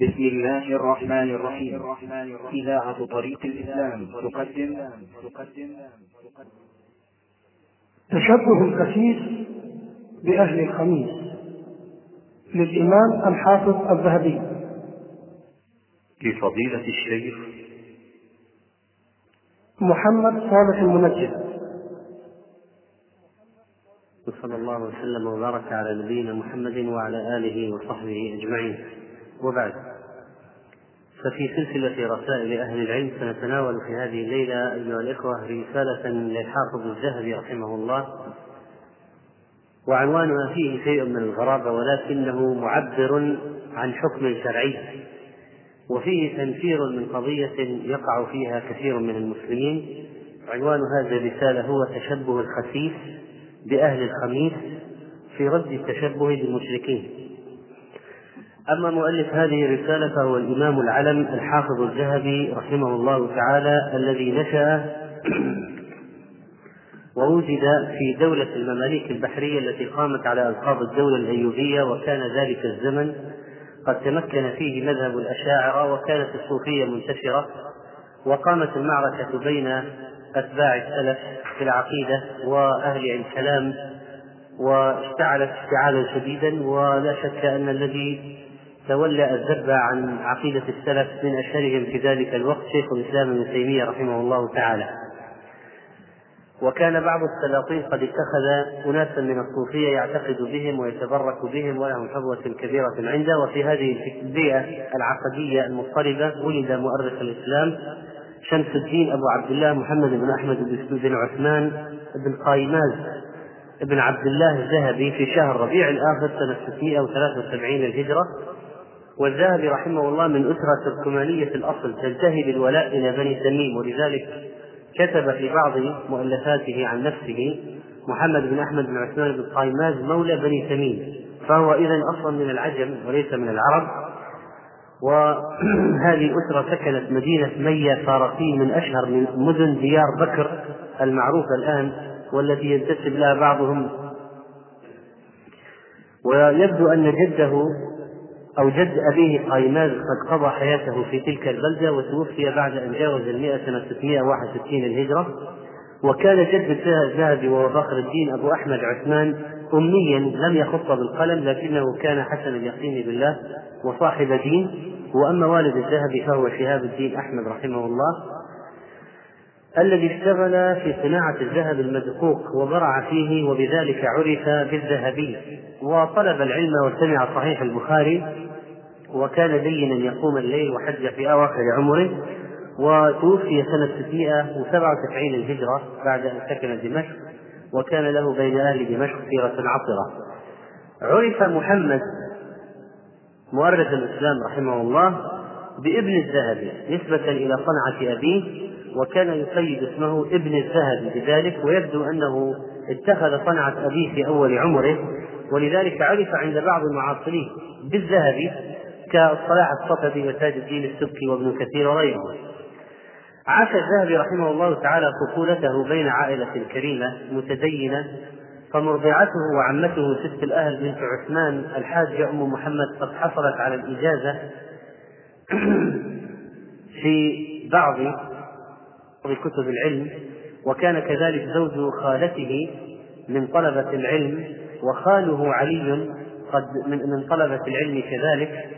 بسم الله الرحمن الرحيم. إذاعة طريق الإسلام تقدم. تشبه الخسيس بأهل الخميس للإمام الحافظ الذهبي. لفضيلة الشيخ. محمد صالح المنجد. وصلى الله وسلم وبارك على نبينا محمد وعلى آله وصحبه أجمعين. وبعد. ففي سلسلة رسائل أهل العلم سنتناول في هذه الليلة أيها الإخوة رسالة للحافظ الذهبي رحمه الله. وعنوانها فيه شيء من الغرابة ولكنه معبر عن حكم شرعي. وفيه تنفير من قضية يقع فيها كثير من المسلمين. عنوان هذه الرسالة هو تشبه الخسيس بأهل الخميس في رد التشبه بالمشركين. أما مؤلف هذه الرسالة فهو الإمام العلم الحافظ الذهبي رحمه الله تعالى الذي نشأ ووجد في دولة المماليك البحرية التي قامت على ألقاب الدولة الأيوبية وكان ذلك الزمن. قد تمكن فيه مذهب الأشاعرة وكانت الصوفية منتشرة وقامت المعركة بين أتباع السلف في العقيدة وأهل الكلام واشتعلت اشتعالا شديدا ولا شك أن الذي تولى الذب عن عقيدة السلف من أشهرهم في ذلك الوقت شيخ الإسلام ابن تيمية رحمه الله تعالى. وكان بعض السلاطين قد اتخذ أناسا من الصوفية يعتقد بهم ويتبرك بهم ولهم حظوة كبيرة عنده. وفي هذه البيئة العقدية المضطربة ولد مؤرخ الإسلام شمس الدين أبو عبد الله محمد بن أحمد بن عثمان بن قايماز بن عبد الله الذهبي في شهر ربيع الآخر سنة 673 الهجرة. والذهبي رحمه الله من أسرة تركمانية الأصل تنتهي بالولاء إلى بني تميم ولذلك كتب في بعض مؤلفاته عن نفسه محمد بن أحمد بن عثمان بن قايماز مولى بني تميم فهو إذا أصلا من العجم وليس من العرب. وهذه أسرة سكنت مدينة مية فارقي من أشهر من مدن ديار بكر المعروفة الآن والتي ينتسب لها بعضهم. ويبدو أن جده أو جد أبيه قايماز قد قضى حياته في تلك البلدة وتوفي بعد أن جاوز المئة سنة 661 الهجرة. وكان جد الذهبي وهو فخر الدين أبو أحمد عثمان أميا لم يخط بالقلم لكنه كان حسن اليقين بالله وصاحب دين. وأما والد الذهبي فهو شهاب الدين أحمد رحمه الله الذي اشتغل في صناعة الذهب المدقوق وبرع فيه وبذلك عرف بالذهبي. وطلب العلم وسمع صحيح البخاري وكان دينا يقوم الليل وحج في أواخر عمره وتوفي سنة 697 الهجرة بعد أن سكن دمشق وكان له بين أهل دمشق سيرة عطرة. عرف محمد مؤرخ الإسلام رحمه الله بابن الذهبي نسبة إلى صنعة أبيه وكان يقيد اسمه ابن الذهبي بذلك ويبدو أنه اتخذ صنعة أبيه في أول عمره ولذلك عرف عند بعض المعاصرين بالذهبي كالصلاح الصفدي وتاج الدين السبكي وابن كثير وغيرهم عاش الذهبي رحمه الله تعالى طفولته بين عائلة كريمة متدينة فمرضعته وعمته ست الأهل بنت عثمان الحاجة أم محمد قد حصلت على الإجازة في بعض كتب العلم وكان كذلك زوج خالته من طلبة العلم وخاله علي قد من طلبة العلم كذلك.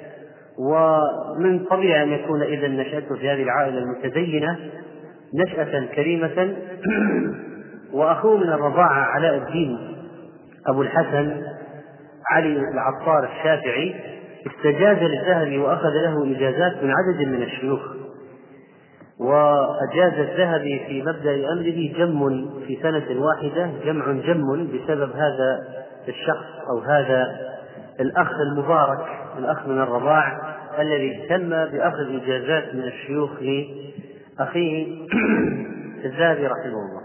ومن طبيعي أن يكون إذا نشأته في هذه العائلة المتدينة نشأة كريمة. وأخوه من الرضاعة علاء الدين أبو الحسن علي العطار الشافعي استجاز للذهبي وأخذ له إجازات من عدد من الشيوخ. وأجاز الذهبي في مبدأ أمره جم في سنة واحدة جمع جم بسبب هذا الشخص أو هذا الأخ المبارك الأخ من الرضاع. الذي اهتم بأخذ إجازات من الشيوخ لأخيه الذهبي رحمه الله.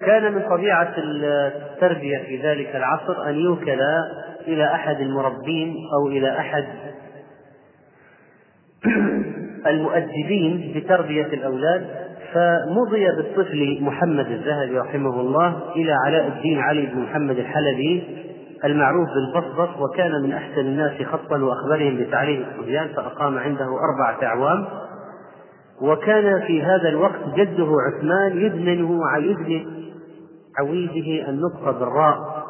كان من طبيعة التربية في ذلك العصر أن يوكل إلى أحد المربين أو إلى أحد المؤدبين بتربية الأولاد فمضي بالطفل محمد الذهبي رحمه الله إلى علاء الدين علي بن محمد الحلبي المعروف بالبصبص وكان من أحسن الناس خطا وأخبرهم بتعليم الصبيان فأقام عنده أربعة أعوام. وكان في هذا الوقت جده عثمان يدمنه يدمن عويده النطق بالراء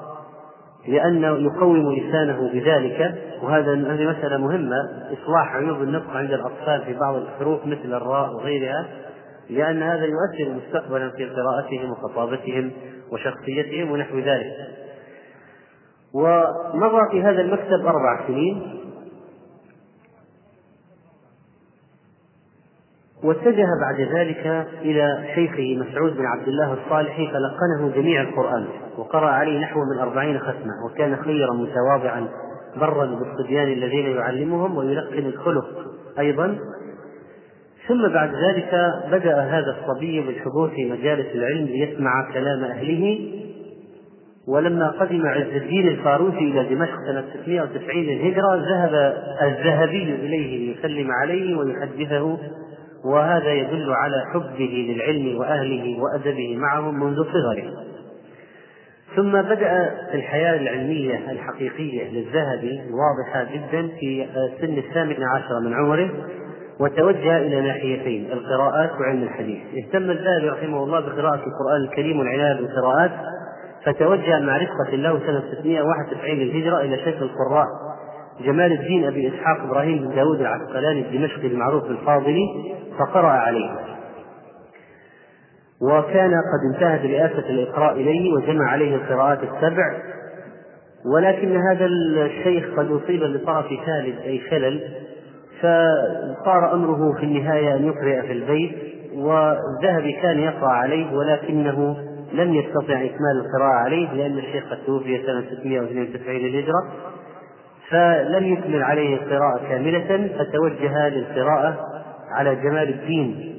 لأنه يقوم لسانه بذلك. وهذا هذه مسألة مهمة إصلاح عيوب النطق عند الأطفال في بعض الحروف مثل الراء وغيرها لأن هذا يؤثر مستقبلا في قراءتهم وخطابتهم وشخصيتهم ونحو ذلك. ومضى في هذا المكتب أربع سنين. واتجه بعد ذلك إلى شيخه مسعود بن عبد الله الصالحي فلقنه جميع القرآن وقرأ عليه نحو من أربعين ختمة وكان خيرا متواضعا برا بالصبيان الذين يعلمهم ويلقن الخلق أيضا. ثم بعد ذلك بدأ هذا الصبي بالحضور في مجالس العلم ليسمع كلام أهله. ولما قدم عز الدين الفاروسي إلى دمشق سنة 690 للهجرة ذهب الذهبي إليه ليسلم عليه ويحدثه وهذا يدل على حبه للعلم وأهله وأدبه معهم منذ صغره. ثم بدأ الحياة العلمية الحقيقية للذهبي واضحة جدا في سن الثامن عشر من عمره وتوجه إلى ناحيتين القراءات وعلم الحديث. اهتم الذهبي رحمه الله بقراءة القرآن الكريم والعناية بالقراءات فتوجه مع رفقة الله سنة 691 للهجرة إلى شيخ القراء جمال الدين أبي إسحاق إبراهيم بن داود العسقلاني الدمشقي المعروف بالفاضلي فقرأ عليه. وكان قد انتهت رئاسة الإقراء إليه وجمع عليه القراءات السبع ولكن هذا الشيخ قد أصيب بطرف ثالث أي خلل فصار أمره في النهاية أن يقرأ في البيت والذهبي كان يقرأ عليه ولكنه لم يستطع إكمال القراءة عليه لأن الشيخ قد توفي سنة 692 للهجرة فلم يكمل عليه القراءة كاملة فتوجه للقراءة على جمال الدين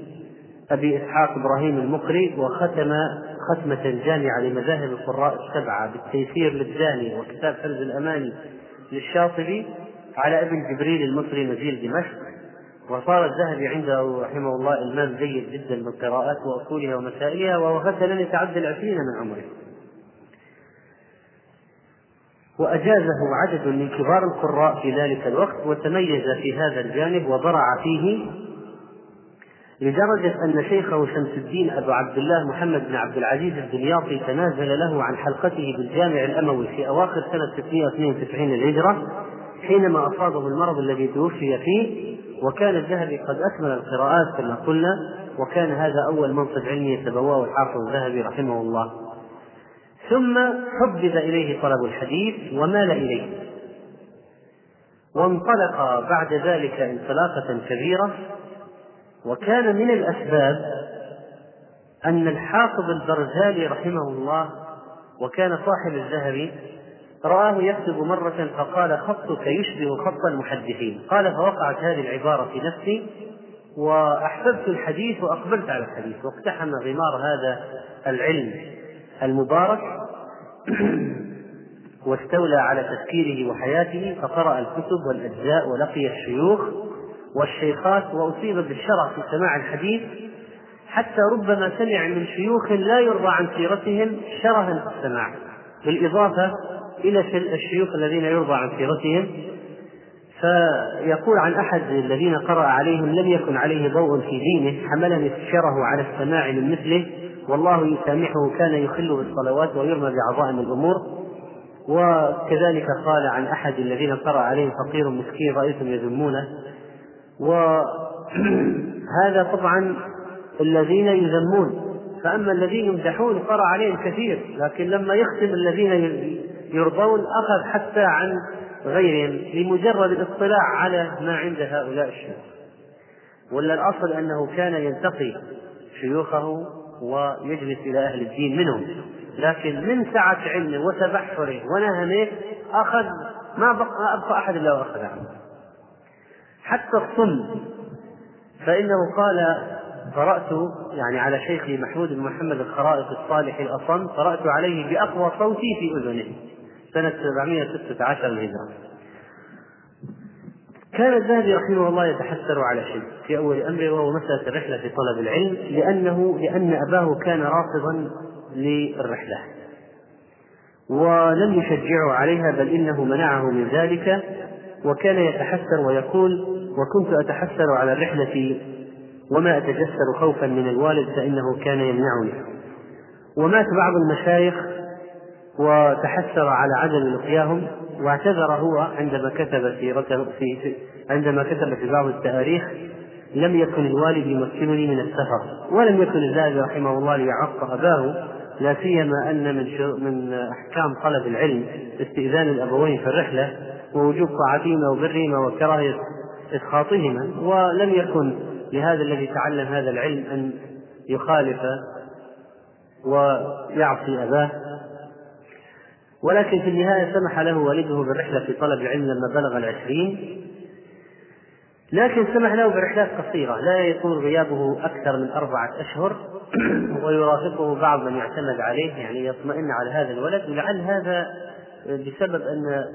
أبي إسحاق إبراهيم المقري وختم ختمة جامعة لمذاهب القراء السبعة بالتيسير للجاني وكتاب حرز الأماني للشاطبي على ابن جبريل المصري نزيل دمشق. وصار الذهبي عنده رحمه الله إلمام جيد جدا بالقراءات وأصولها ومسائلها وهو غدا لم يتعدى العشرين من عمره. وأجازه عدد من كبار القراء في ذلك الوقت وتميز في هذا الجانب وبرع فيه لدرجة أن شيخه شمس الدين أبو عبد الله محمد بن عبد العزيز الدمياطي تنازل له عن حلقته بالجامع الأموي في أواخر سنة 692 للهجرة حينما أصابه المرض الذي توفي فيه وكان الذهبي قد أكمل القراءات كما قلنا وكان هذا أول منصب علمي يتبوأه الحافظ الذهبي رحمه الله. ثم حبب إليه طلب الحديث ومال إليه. وانطلق بعد ذلك انطلاقة كبيرة وكان من الأسباب أن الحافظ البرزالي رحمه الله وكان صاحب الذهبي رآه يكتب مرة فقال خطك يشبه خط المحدثين. قال فوقعت هذه العبارة في نفسي وأحببت الحديث وأقبلت على الحديث واقتحم غمار هذا العلم المبارك واستولى على تفكيره وحياته فقرأ الكتب والأجزاء ولقي الشيوخ والشيخات وأصيب بالشرع في سماع الحديث حتى ربما سمع من شيوخ لا يرضى عن سيرتهم شرها في السماع. بالإضافة إلى الشيوخ الذين يرضى عن سيرتهم فيقول عن أحد الذين قرأ عليهم لم يكن عليه ضوء في دينه حملني الشره على السماع من مثله والله يسامحه كان يخل بالصلوات ويرمى بعظائم الأمور. وكذلك قال عن أحد الذين قرأ عليهم فقير مسكين رأيتم يذمونه. وهذا طبعا الذين يذمون فأما الذين يمدحون قرأ عليهم كثير لكن لما يختم الذين يرضون أخذ حتى عن غيرهم لمجرد الاطلاع على ما عند هؤلاء الشيوخ. ولا الأصل أنه كان ينتقي شيوخه ويجلس إلى أهل الدين منهم. لكن من سعة علمه وتبحره ونهمه أخذ ما بقى أبقى أحد إلا وأخذ عنه حتى الصم فإنه قال قرأت يعني على شيخي محمود بن محمد الخرائط الصالح الأصم قرأت عليه بأقوى صوتي في أذنه. سنة 716 الهجرة. كان الذهبي رحمه الله يتحسر على شيء في أول أمره وهو مسألة الرحلة في طلب العلم لأنه لأن أباه كان رافضا للرحلة ولم يشجعه عليها بل إنه منعه من ذلك وكان يتحسر ويقول وكنت أتحسر على الرحلة وما أتجسر خوفا من الوالد فإنه كان يمنعني ومات بعض المشايخ وتحسر على عدم لقياهم واعتذر هو عندما كتب سيرته في عندما كتب في بعض التاريخ لم يكن الوالد يمكنني من السفر. ولم يكن الذهبي رحمه الله ليعق أباه لا سيما أن من من أحكام طلب العلم استئذان الأبوين في الرحلة ووجوب طاعتهما وبرهما وكراهية اسخاطهما ولم يكن لهذا الذي تعلم هذا العلم أن يخالف ويعصي أباه. ولكن في النهاية سمح له والده بالرحلة في طلب العلم لما بلغ العشرين. لكن سمح له برحلات قصيرة لا يكون غيابه أكثر من أربعة أشهر. ويرافقه بعض من يعتمد عليه يعني يطمئن على هذا الولد. ولعل هذا بسبب أن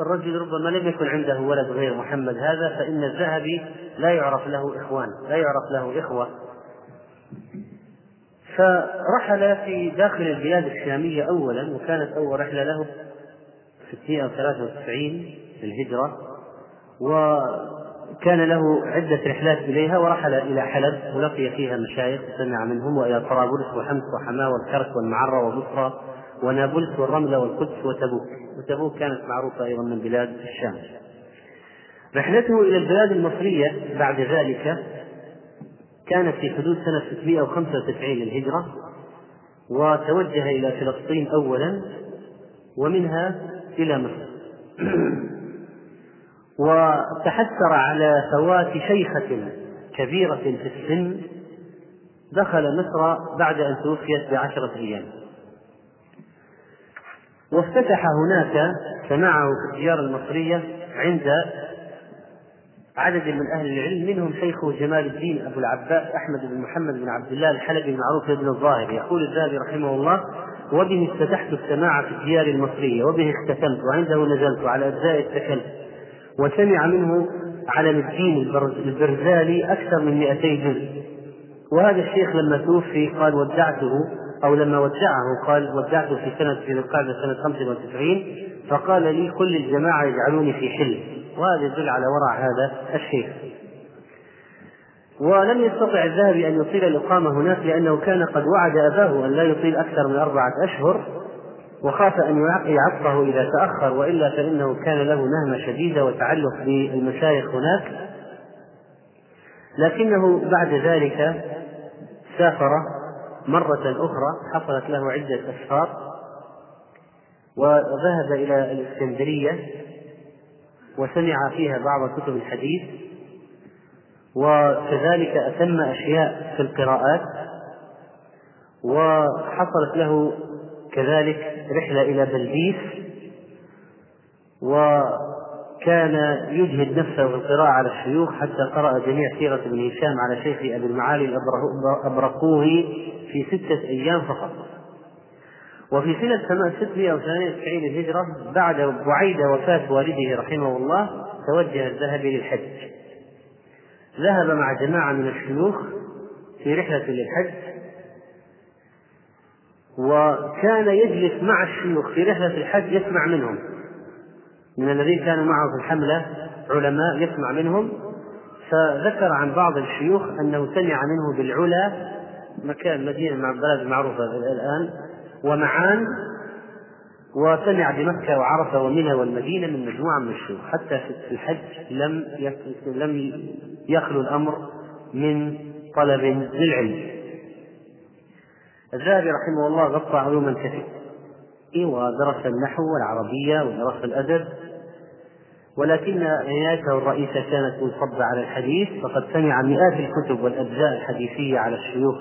الرجل ربما لم يكن عنده ولد غير محمد هذا فإن الذهبي لا يعرف له إخوان لا يعرف له إخوة. فرحل في داخل البلاد الشامية أولا وكانت أول رحلة له 693 في الهجرة و كان له عدة رحلات إليها ورحل إلى حلب ولقي فيها مشايخ سمع منهم وإلى طرابلس وحمص وحماة والكرك والمعرة وبصرى ونابلس والرملة والقدس وتبوك. وتبوك كانت معروفة أيضا من بلاد الشام. رحلته إلى البلاد المصرية بعد ذلك كانت في حدود سنة 695 للهجرة وتوجه إلى فلسطين أولا ومنها إلى مصر. وتحسر على فوات شيخة كبيرة في السن دخل مصر بعد أن توفيت بعشرة أيام. وافتتح هناك سماعه في الديار المصرية عند عدد من أهل العلم منهم شيخه جمال الدين أبو العباس أحمد بن محمد بن عبد الله الحلبي المعروف ابن الظاهر. يقول الذهبي رحمه الله وبه افتتحت السماع في الديار المصرية وبه اختتمت وعنده نزلت على أجزاء التكلم وسمع منه علم الدين البرزالي أكثر من 200 جزء. وهذا الشيخ لما توفي قال ودعته أو لما ودعه قال ودعته في سنة في القعدة سنة 95 فقال لي كل الجماعة يجعلوني في حلم. وهذا يدل على ورع هذا الشيخ ولم يستطع الذهبي أن يطيل الإقامة هناك لأنه كان قد وعد أباه أن لا يطيل أكثر من أربعة أشهر وخاف أن يعقه إذا تأخر وإلا فإنه كان له نهمة شديدة وتعلق بالمشايخ هناك. لكنه بعد ذلك سافر مرة أخرى حصلت له عدة أسفار وذهب إلى الإسكندرية وسمع فيها بعض كتب الحديث وكذلك أتم أشياء في القراءات وحصلت له كذلك رحلة إلى بلبيس وكان يجهد نفسه في القراءة على الشيوخ حتى قرأ جميع سيرة ابن هشام على شيخ أبي المعالي الأبرقوهي في ستة أيام فقط. وفي سنة 698 الهجرة بعد بعيد وفاة والده رحمه الله توجه الذهبي للحج. ذهب مع جماعة من الشيوخ في رحلة للحج. وكان يجلس مع الشيوخ في رحلة الحج يسمع منهم. من الذين كانوا معه في الحملة علماء يسمع منهم. فذكر عن بعض الشيوخ أنه سمع منه بالعلا مكان مدينة مع بلد معروفة الآن. ومعان وسمع بمكة وعرفة ومنى والمدينة من مجموعة من الشيوخ. حتى في الحج لم لم يخلو الأمر من طلب للعلم. الذهبي رحمه الله غطى علوما كثيرة ودرس النحو والعربية ودرس الأدب. ولكن عنايته الرئيسة كانت منصبة على الحديث فقد سمع مئات الكتب والأجزاء الحديثية على الشيوخ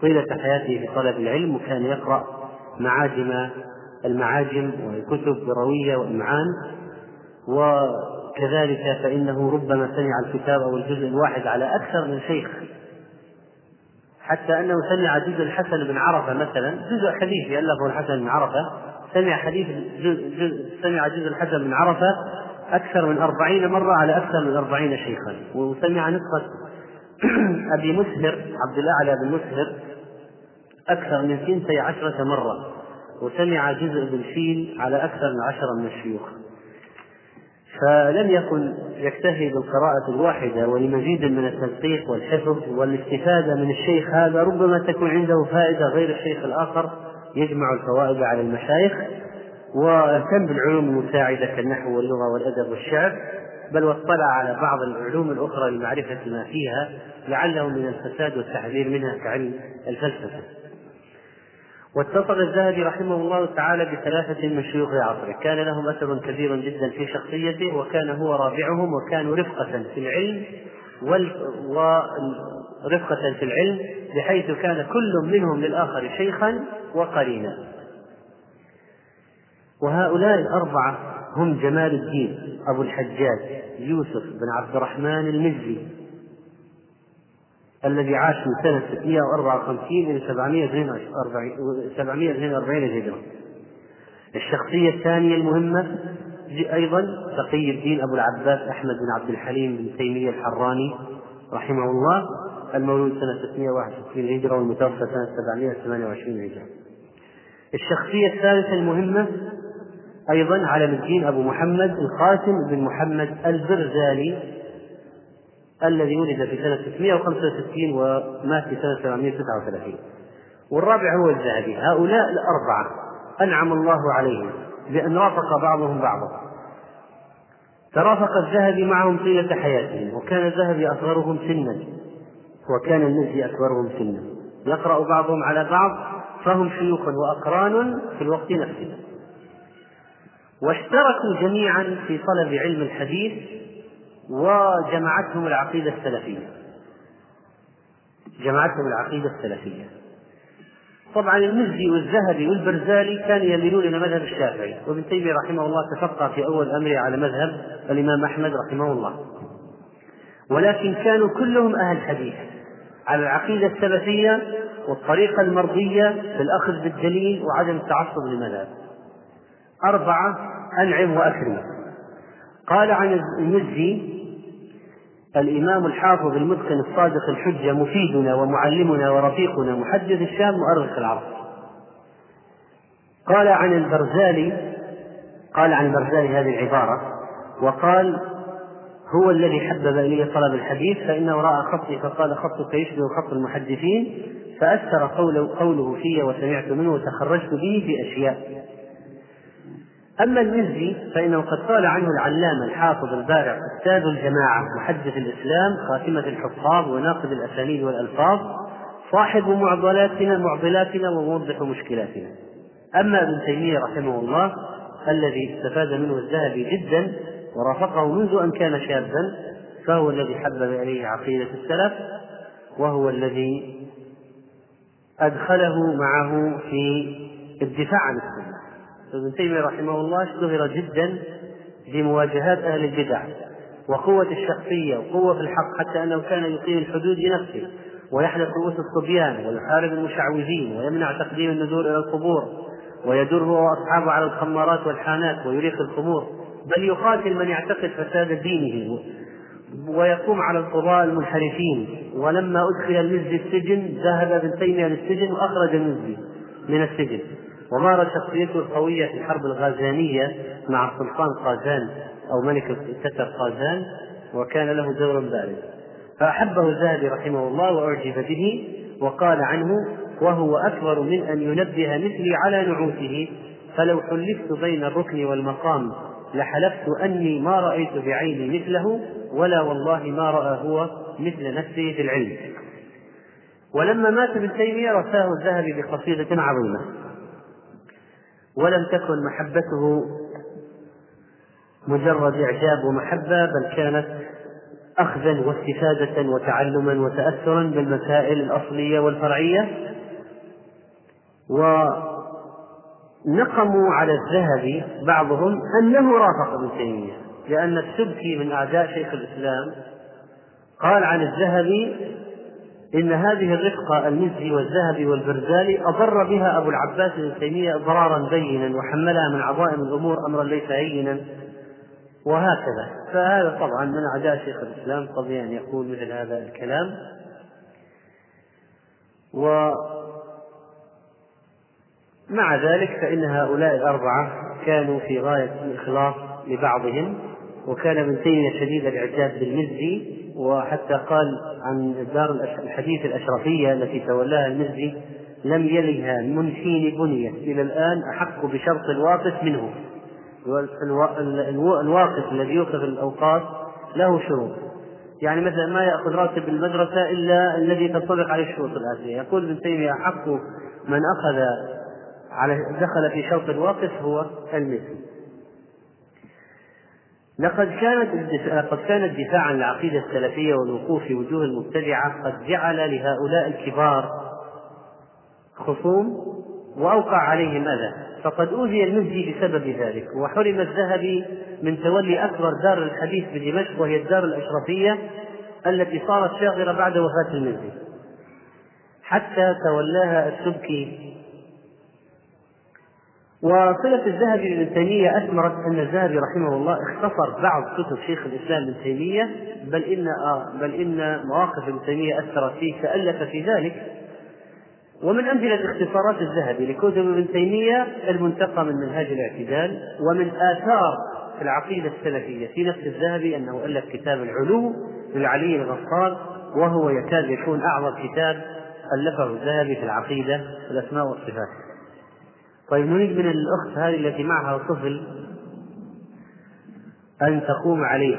طيلة حياته في طلب العلم وكان يقرأ معاجم المعاجم وكتب روية وإمعان وكذلك فإنه ربما سمع الكتاب أو الجزء الواحد على أكثر من شيخ. حتى أنه سمع جزء الحسن بن عرفة مثلا جزء حديث ألفه الحسن بن عرفة سمع حديث جزء جزء سمع جزء الحسن بن عرفة أكثر من أربعين مرة على أكثر من أربعين شيخا. وسمع نسخة أبي مسهر عبد الأعلى بن مسهر أكثر من ثنتي عشرة مرة وسمع جزء بالفيل على أكثر من عشرة من الشيوخ. فلم يكن يكتفي بالقراءة الواحدة ولمزيد من التدقيق والحفظ والاستفادة من الشيخ هذا ربما تكون عنده فائدة غير الشيخ الآخر يجمع الفوائد على المشايخ واهتم بالعلوم المساعدة كالنحو واللغة والأدب والشعر بل واطلع على بعض العلوم الأخرى لمعرفة ما فيها لعله من الفساد والتحذير منها كعلم الفلسفة. واتصل الذهبي رحمه الله تعالى بثلاثة من شيوخ عصره كان لهم أثر كبير جدا في شخصيته وكان هو رابعهم وكانوا رفقة في العلم. ورفقة في العلم بحيث كان كل منهم للآخر شيخا وقرينا وهؤلاء الأربعة هم جمال الدين أبو الحجاج يوسف بن عبد الرحمن المزي الذي عاش من سنة 654 إلى 742 الهجرة الشخصية الثانية المهمة أيضا تقي الدين أبو العباس أحمد بن عبد الحليم بن تيمية الحراني رحمه الله المولود سنة 661 الهجرة والمتوفى سنة 728 الهجرة الشخصية الثالثة المهمة أيضا علم الدين أبو محمد القاسم بن محمد البرزالي الذي ولد في سنة 665 ومات في سنة 739 والرابع هو الذهبي. هؤلاء الأربعة أنعم الله عليهم بأن رافق بعضهم بعضا. ترافق الذهبي معهم طيلة حياتهم وكان الذهبي أصغرهم سنا. وكان المزي أكبرهم سنا. يقرأ بعضهم على بعض فهم شيوخ وأقران في الوقت نفسه. واشتركوا جميعا في طلب علم الحديث وجمعتهم العقيدة السلفية. جمعتهم العقيدة السلفية. طبعا المزي والذهبي والبرزالي كانوا يميلون إلى مذهب الشافعي وابن تيمية رحمه الله تفقه في أول أمره على مذهب الإمام أحمد رحمه الله. ولكن كانوا كلهم أهل حديث على العقيدة السلفية والطريقة المرضية في الأخذ بالدليل وعدم التعصب للمذهب. أربعة أنعم وأكرم. قال عن المزي الإمام الحافظ المتقن الصادق الحجة مفيدنا ومعلمنا ورفيقنا محدث الشام مؤرخ العرب. قال عن البرزالي قال عن البرزالي هذه العبارة وقال هو الذي حبب إلي طلب الحديث فإنه رأى خطي فقال خطك يشبه خط المحدثين. فأثر قوله, قوله في وسمعت منه وتخرجت به في أشياء أما المزي فإنه قد قال عنه العلامة الحافظ البارع أستاذ الجماعة محدث الإسلام خاتمة الحفاظ وناقد الأسانيد والألفاظ صاحب معضلاتنا معضلاتنا وموضح مشكلاتنا. أما ابن تيمية رحمه الله الذي استفاد منه الذهبي جدا ورافقه منذ أن كان شابا فهو الذي حبب إليه عقيدة السلف وهو الذي أدخله معه في الدفاع عن السنة. ابن تيمية رحمه الله اشتهر جدا بمواجهات أهل البدع وقوة الشخصية وقوة في الحق حتى أنه كان يقيم الحدود بنفسه ويحلق رؤوس الصبيان ويحارب المشعوذين ويمنع تقديم النذور إلى القبور ويدر هو وأصحابه على الخمارات والحانات ويريق الخمور بل يقاتل من يعتقد فساد دينه ويقوم على القضاء المنحرفين. ولما أدخل المزي السجن ذهب ابن تيمية للسجن وأخرج المزي من السجن. ومارس شخصيته القوية في الحرب الغازانية مع السلطان قازان أو ملك كتر قازان وكان له دور بارز. فأحبه الذهبي رحمه الله وأعجب به وقال عنه وهو أكبر من أن ينبه مثلي على نعوته. فلو حلفت بين الركن والمقام لحلفت أني ما رأيت بعيني مثله ولا والله ما رأى هو مثل نفسه في العلم. ولما مات ابن تيمية رثاه الذهبي بقصيدة عظيمة. ولم تكن محبته مجرد إعجاب ومحبة بل كانت أخذا واستفادة وتعلما وتأثرا بالمسائل الأصلية والفرعية. ونقموا على الذهبي بعضهم أنه رافق ابن تيمية لأن السبكي من أعداء شيخ الإسلام قال عن الذهبي إن هذه الرفقة المزي والذهبي والبرزالي أضر بها أبو العباس ابن تيمية إضرارا بينا وحملها من عظائم الأمور أمرا ليس هينا وهكذا. فهذا طبعا من أعداء شيخ الإسلام قضي أن يقول مثل هذا الكلام. و مع ذلك فإن هؤلاء الأربعة كانوا في غاية الإخلاص لبعضهم وكان ابن تيمية شديد الإعجاب بالمزي وحتى قال عن دار الحديث الأشرفية التي تولاها المزي لم يلها من حين بنيت إلى الآن أحق بشرط الواقف منه. الواقف الذي يوقف الأوقاف له شروط. يعني مثلا ما يأخذ راتب المدرسة إلا الذي تنطبق عليه الشروط الآتية يقول ابن تيمية أحق من أخذ على دخل في شرط الواقف هو المثل لقد كانت لقد كان الدفاع عن العقيدة السلفية والوقوف في وجوه المبتدعة قد جعل لهؤلاء الكبار خصوم وأوقع عليهم أذى. فقد أوذي المزي بسبب ذلك وحرم الذهبي من تولي أكبر دار الحديث بدمشق وهي الدار الأشرفية التي صارت شاغرة بعد وفاة المزي حتى تولاها السبكي وصلة الذهبي بابن تيمية أثمرت أن الذهبي رحمه الله اختصر بعض كتب شيخ الإسلام ابن تيمية بل إن بل إن مواقف ابن تيمية أثرت فيه فألف في ذلك. ومن أمثلة اختصارات الذهبي لكتب ابن تيمية المنتقى من منهاج الاعتدال ومن آثار العقيدة السلفية في نفس الذهبي أنه ألف كتاب العلو للعلي الغفار وهو يكاد يكون أعظم كتاب ألفه الذهبي في العقيدة الأسماء والصفات. طيب نريد من الأخت هذه التي معها طفل أن تقوم عليه.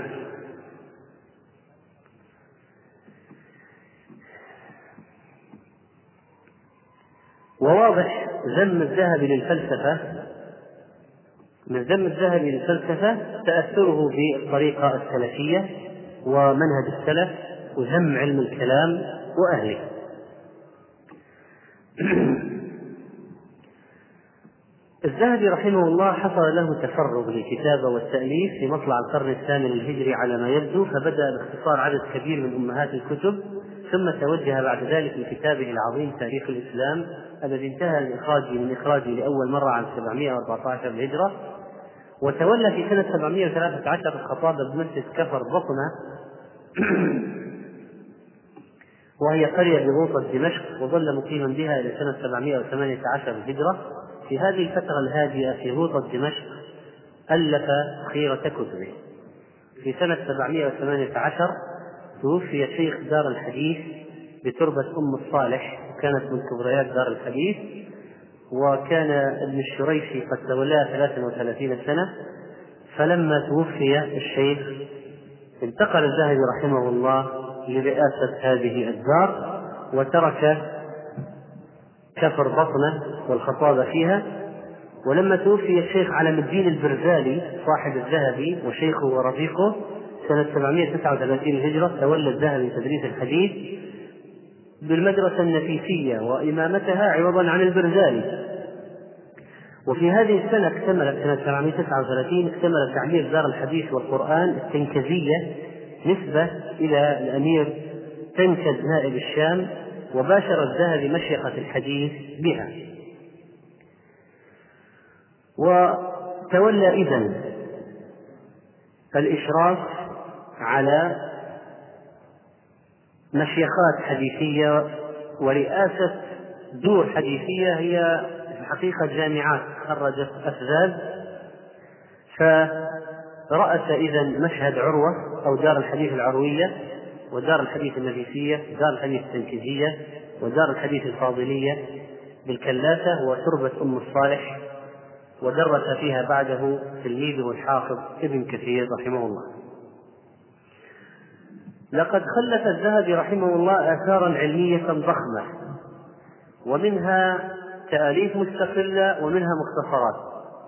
وواضح ذم الذهبي للفلسفة من ذم الذهبي للفلسفة تأثره بالطريقة السلفية ومنهج السلف وذم علم الكلام وأهله. الذهبي رحمه الله حصل له تفرغ للكتابة والتأليف في مطلع القرن الثامن الهجري على ما يبدو فبدأ باختصار عدد كبير من أمهات الكتب ثم توجه بعد ذلك لكتابه العظيم تاريخ الإسلام الذي انتهى من إخراجه من إخراجه لأول مرة عام 714 للهجرة. وتولى في سنة 713 الخطابة بمسجد كفر بطنة وهي قرية بغوطة دمشق وظل مقيما بها إلى سنة 718 للهجرة في هذه الفترة الهادئة في غوطة دمشق ألف خيرة كتبه في سنة 718 توفي شيخ دار الحديث بتربة أم الصالح كانت من كبريات دار الحديث وكان ابن الشريشي قد تولاه 33 سنة. فلما توفي الشيخ انتقل الذهبي رحمه الله لرئاسة هذه الدار وترك كفر بطنه والخطابة فيها. ولما توفي الشيخ علم الدين البرزالي صاحب الذهبي وشيخه ورفيقه سنة 739 الهجرة تولى الذهبي تدريس الحديث بالمدرسة النفيسية وإمامتها عوضا عن البرزالي. وفي هذه السنة اكتملت سنة 739 اكتمل تعمير دار الحديث والقرآن التنكزية نسبة إلى الأمير تنكز نائب الشام وباشر الذهبي مشيخة الحديث بها. وتولى إذن. الإشراف على مشيخات حديثية ورئاسة دور حديثية هي في الحقيقة جامعات خرجت أفذاذ. فرأس إذا مشهد عروة أو دار الحديث العروية ودار الحديث النفيسية ودار الحديث التنكيزية ودار الحديث الفاضلية بالكلاسة وتربة أم الصالح ودرس فيها بعده تلميذه الحافظ ابن كثير رحمه الله. لقد خلف الذهبي رحمه الله آثارا علمية ضخمة ومنها تأليف مستقلة ومنها مختصرات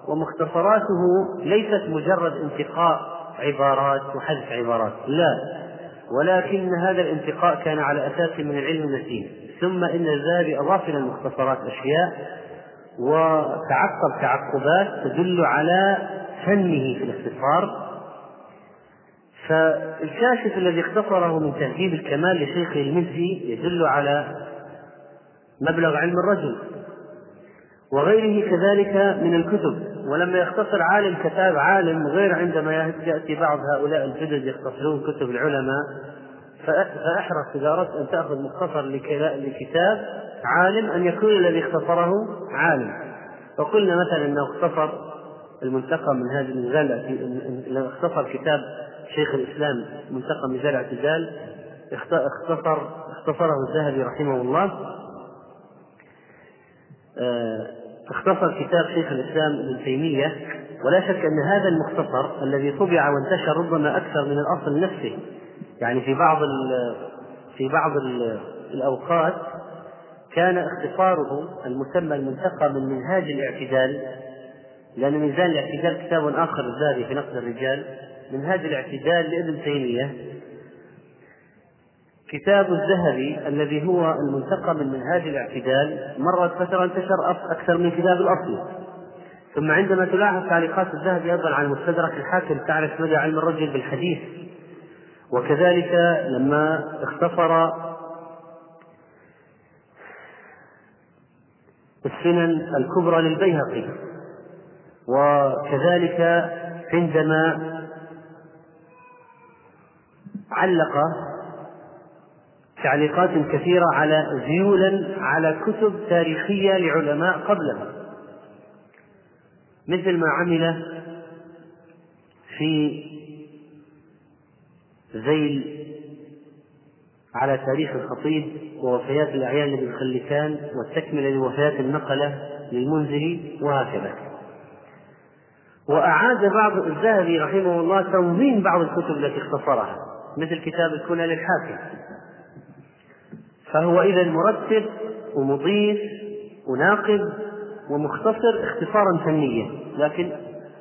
ومختصراته ليست مجرد انتقاء عبارات وحذف عبارات لا ولكن هذا الانتقاء كان على أساس من العلم المتين ثم إن الذهبي أضاف إلى المختصرات أشياء وتعقب تعقبات تدل على فنه في الاختصار فالكاشف الذي اختصره من تهذيب الكمال لشيخه المزي يدل على مبلغ علم الرجل وغيره كذلك من الكتب. ولما يختصر عالم كتاب عالم غير عندما يأتي بعض هؤلاء الجدد يختصرون كتب العلماء فأحرص إذا أردت أن تأخذ مختصر لكتاب عالم أن يكون الذي اختصره عالم. وقلنا مثلا إنه اختصر المنتقى من هذه المجال اختصر كتاب شيخ الإسلام منتقى ميزان الاعتدال اختصر اختصره الذهبي رحمه الله. آه، اختصر كتاب شيخ الإسلام ابن تيمية. ولا شك أن هذا المختصر الذي طبع وانتشر ربما أكثر من الأصل نفسه. يعني في بعض في بعض الأوقات كان اختصاره المسمى المنتقى من منهاج الاعتدال لأن ميزان الاعتدال كتاب آخر الذهبي في نقد الرجال منهاج الاعتدال لابن تيمية. كتاب الذهبي الذي هو المنتقى من منهاج الاعتدال مرت فترة انتشر أكثر من كتاب الأصل. ثم عندما تلاحظ تعليقات الذهبي أيضا على المستدرك الحاكم تعرف مدى علم الرجل بالحديث. وكذلك لما اختصر السنن الكبرى للبيهقي. وكذلك عندما علق تعليقات كثيرة على ذيولا على كتب تاريخية لعلماء قبله مثل ما عمل في ذيل على تاريخ الخطيب ووفيات الأعيان لابن خلكان والتكملة لوفيات النقلة للمنذري وهكذا. وأعاد بعض الذهبي رحمه الله تنظيم بعض الكتب التي اختصرها مثل كتاب الكنى للحاكم. فهو إذا مرتب ومضيف وناقب ومختصر اختصارا فنيا لكن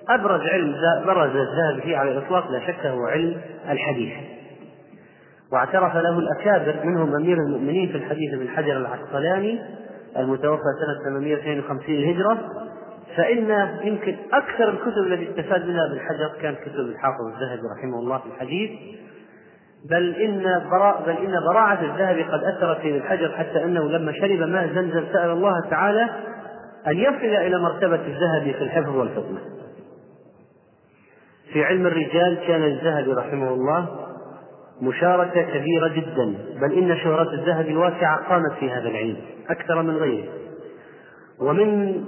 أبرز علم برز الذهبي فيه على الإطلاق لا شك هو علم الحديث. واعترف له الأكابر منهم أمير المؤمنين في الحديث بن حجر العسقلاني المتوفى سنة 852 الهجرة فإن يمكن أكثر الكتب التي استفاد منها ابن حجر كانت كتب الحافظ الذهبي رحمه الله في الحديث بل إن براء بل إن براعة الذهبي قد أثرت في ابن حجر حتى أنه لما شرب ماء زمزم سأل الله تعالى أن يصل إلى مرتبة الذهبي في الحفظ والفطنة. في علم الرجال كان الذهبي رحمه الله مشاركة كبيرة جدا بل إن شهرة الذهبي الواسعة قامت في هذا العلم أكثر من غيره. ومن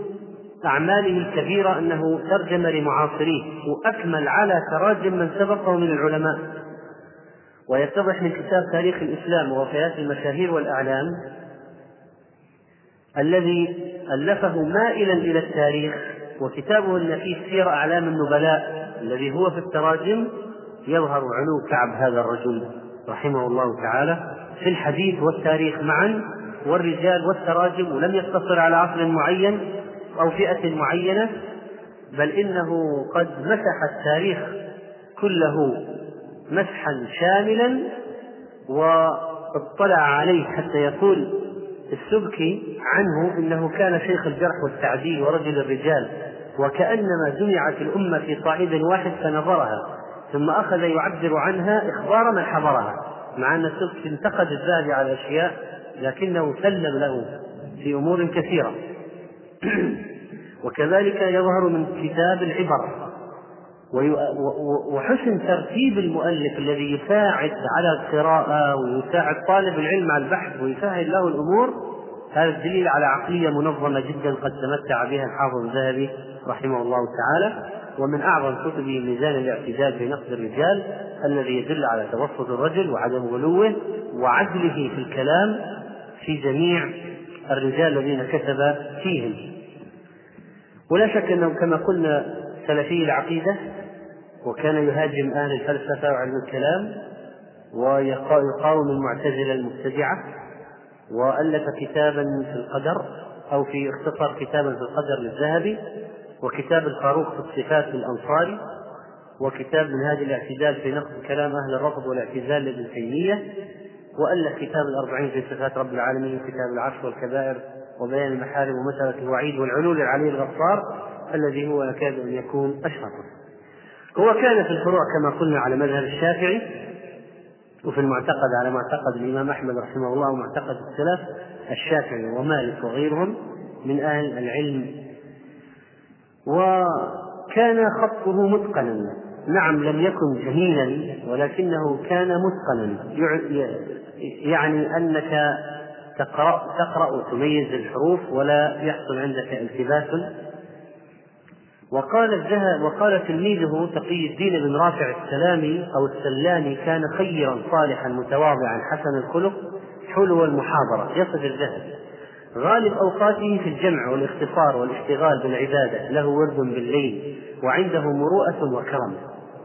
أعماله الكبيرة أنه ترجم لمعاصريه وأكمل على تراجم من سبقه من العلماء. ويتضح من كتاب تاريخ الإسلام ووفيات المشاهير والأعلام الذي ألفه مائلا إلى التاريخ وكتابه النفيس سير أعلام النبلاء الذي هو في التراجم يظهر علو كعب هذا الرجل رحمه الله تعالى في الحديث والتاريخ معا والرجال والتراجم ولم يقتصر على عصر معين أو فئة معينة بل إنه قد مسح التاريخ كله مسحا شاملا واطلع عليه حتى يقول السبكي عنه إنه كان شيخ الجرح والتعديل ورجل الرجال وكأنما جمعت الأمة في صعيد واحد فنظرها. ثم أخذ يعبر عنها إخبار من حضرها مع أن السبكي انتقد الذهبي على اشياء لكنه سلم له في أمور كثيرة. وكذلك يظهر من كتاب العبر وحسن ترتيب المؤلف الذي يساعد على القراءة ويساعد طالب العلم على البحث ويسهل له الأمور هذا الدليل على عقلية منظمة جدا قد تمتع بها الحافظ الذهبي رحمه الله تعالى. ومن أعظم كتبه ميزان الاعتدال في نقد الرجال الذي يدل على توسط الرجل وعدم غلوه وعدله في الكلام في جميع الرجال الذين كتب فيهم. ولا شك أنه كما قلنا سلفي العقيدة وكان يهاجم أهل الفلسفة وعلم الكلام ويقاوم المعتزلة المبتدعة وألف كتابا في القدر أو في اختصر كتابا في القدر للذهبي وكتاب الفاروق في الصفات للانصاري وكتاب منهاج الاعتدال في نقد كلام أهل الرفض والاعتزال لابن تيمية وألف كتاب الأربعين في صفات رب العالمين وكتاب العرش والكبائر وبيان المحارم ومسألة الوعيد والعلول العلي الغفار الذي هو يكاد أن يكون أشهر هو كان في الفروع كما قلنا على مذهب الشافعي وفي المعتقد على معتقد الإمام أحمد رحمه الله ومعتقد السلف الشافعي ومالك وغيرهم من أهل العلم وكان خطه متقنا. نعم لم يكن جميلا ولكنه كان متقنا. يعني أنك تقرأ تقرأ وتميز الحروف ولا يحصل عندك التباس. وقال الذهب وقال تلميذه تقي الدين بن رافع السلامي أو السلامي كان خيرا صالحا متواضعا حسن الخلق حلو المحاضرة. يصف الذهب. غالب أوقاته في الجمع والإختصار والاشتغال بالعبادة له ورد بالليل وعنده مروءة وكرم.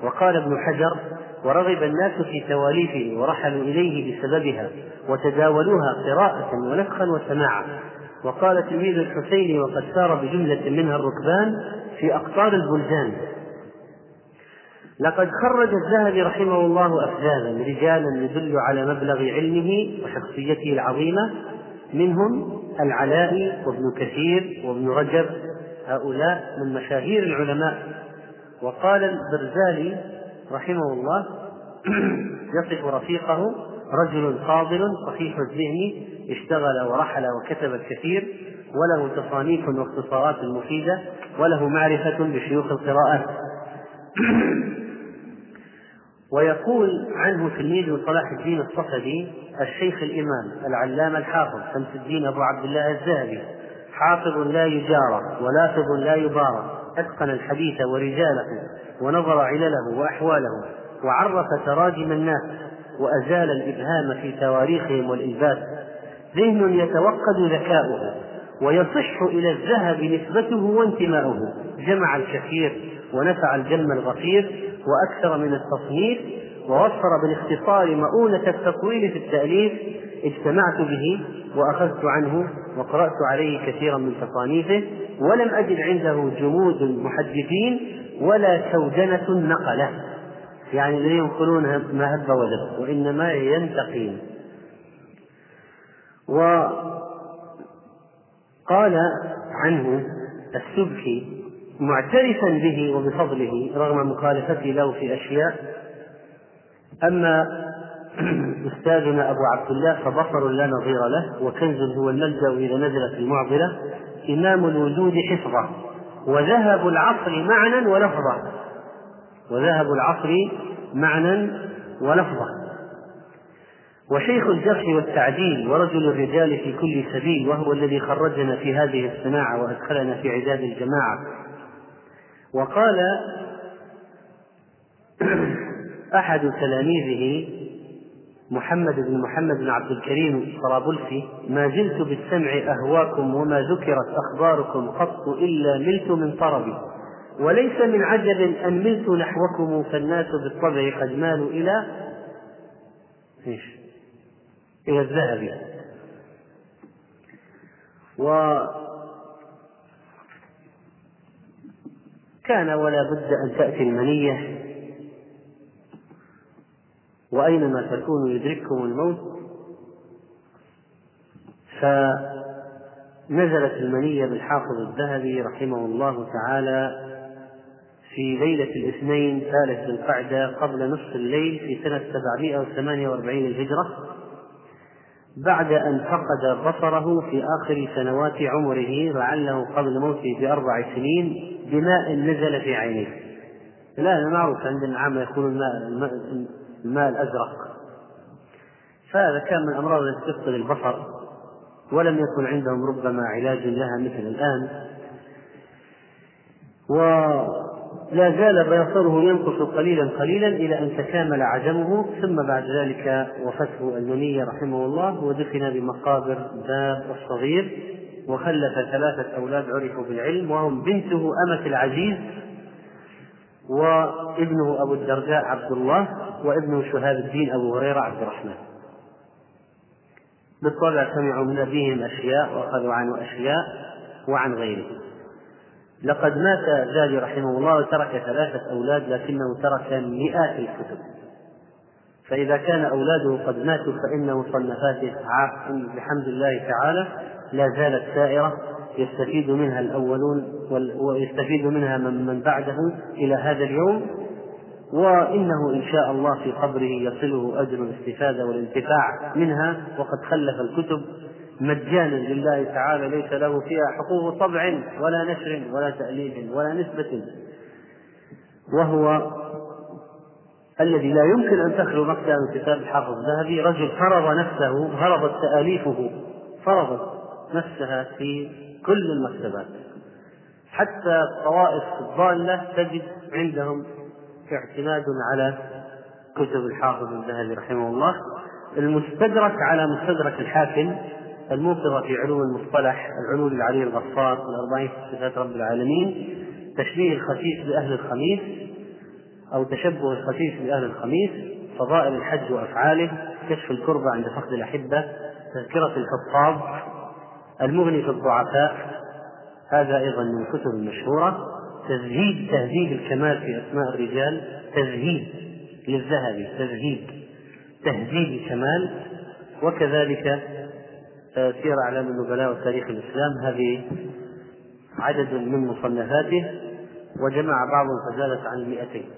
وقال ابن حجر ورغب الناس في تواليفه ورحلوا إليه بسببها وتداولوها قراءة ونسخا وسماعا. وقال تلميذ الحسين وقد سار بجملة منها الركبان في أقطار البلدان. لقد خرج الذهبي رحمه الله أفذاذا رجالا يدل على مبلغ علمه وشخصيته العظيمة منهم العلاء وابن كثير وابن رجب هؤلاء من مشاهير العلماء. وقال البرزالي رحمه الله يصف رفيقه رجل فاضل صحيح الذهن اشتغل ورحل وكتب الكثير وله تصانيف واختصارات مفيدة وله معرفة بشيوخ القراءات ويقول عنه تلميذ صلاح الدين الصفدي الشيخ الإمام العلامة الحافظ شمس الدين أبو عبد الله الذهبي حافظ لا يجارى ولافظ لا يبارى أتقن الحديث ورجاله ونظر علله وأحواله وعرف تراجم الناس وأزال الإبهام في تواريخهم والإلباس. ذهن يتوقد ذكاؤه ويصح إلى الذهب نسبته وانتماؤه. جمع الكثير ونفع الجم الغفير وأكثر من التصنيف ووفر بالاختصار مؤونة التطويل في التأليف اجتمعت به وأخذت عنه وقرأت عليه كثيرا من تصانيفه ولم أجد عنده جمود محدثين ولا شوجنة نقلة. يعني لا ينقلون ما هب ودب وإنما ينتقين. وقال عنه السبكي معترفا به وبفضله رغم مخالفته له في أشياء. أما أستاذنا أبو عبد الله فبصر لا نظير له وكنز هو الملجأ إذا نزلت المعضلة إمام الوجود حفظة وذهب العصر معنى ولفظا وذهب العصر معنى ولفظا وشيخ الجرح والتعديل ورجل الرجال في كل سبيل وهو الذي خرجنا في هذه الصناعة وأدخلنا في عداد الجماعة وقال أحد تلاميذه محمد بن محمد بن عبد الكريم الطرابلسي ما زلت بالسمع أهواكم وما ذكرت أخباركم قط إلا ملت من طربي وليس من عجب أن ملت نحوكم فالناس بالطبع قد مالوا إلى؟ إلى الذهب و كان ولا بد أن تأتي المنية. وأينما تكونوا يدرككم الموت فنزلت المنية بالحافظ الذهبي رحمه الله تعالى في ليلة الاثنين ثالث القعدة قبل نصف الليل في سنة 748 الهجرة. بعد أن فقد بصره في آخر سنوات عمره لعله قبل موته بأربع سنين بماء نزل في عينيه. الآن معروف عندنا عامة يقول الماء, الماء, الأزرق. فهذا كان من الأمراض التي تفقد البصر ولم يكن عندهم ربما علاج لها مثل الآن. ولا زال بصره ينقص قليلا قليلا إلى أن تكامل عدمه ثم بعد ذلك وفته المنية رحمه الله ودفن بمقابر باب الصغير وخلف ثلاثة أولاد عرفوا بالعلم وهم بنته أمة العزيز وابنه أبو الدرداء عبد الله وابنه شهاب الدين أبو هريرة عبد الرحمن. بالطبع سمعوا من أبيهم أشياء وأخذوا عنه أشياء وعن غيره. لقد مات زالي رحمه الله وترك ثلاثة أولاد لكنه ترك مئات الكتب. فإذا كان أولاده قد ماتوا فإن مصنفاته بحمد الله تعالى لا زالت سائرة يستفيد منها الأولون ويستفيد منها من, من بعده إلى هذا اليوم. وإنه إن شاء الله في قبره يصله أجر الاستفادة والانتفاع منها. وقد خلف الكتب مجانا لله تعالى ليس له فيها حقوق طبع ولا نشر ولا تأليف ولا نسبة. وهو الذي لا يمكن أن تخلو مكتبة من كتاب الحافظ الذهبي. رجل فرض نفسه هربت تأليفه فرضت نفسها في كل المكتبات. حتى الطوائف الضالة تجد عندهم اعتماد على كتب الحافظ الذهبي رحمه الله. المستدرك على مستدرك الحاكم الموقظة في علوم المصطلح العلول العلي الغفار الأربعين في صفات رب العالمين تشبيه الخسيس بأهل الخميس أو تشبه الخسيس بأهل الخميس فضائل الحج وأفعاله كشف الكربة عند فقد الأحبة تذكرة الحفاظ المغني في الضعفاء هذا أيضا من الكتب المشهورة تزهيد تهذيب الكمال في أسماء الرجال تزهيد للذهبي تزهيد تهذيب الكمال وكذلك سير أعلام النبلاء وتاريخ الإسلام. هذه عدد من مصنفاته وجمع بعض فزادت عن المئتين.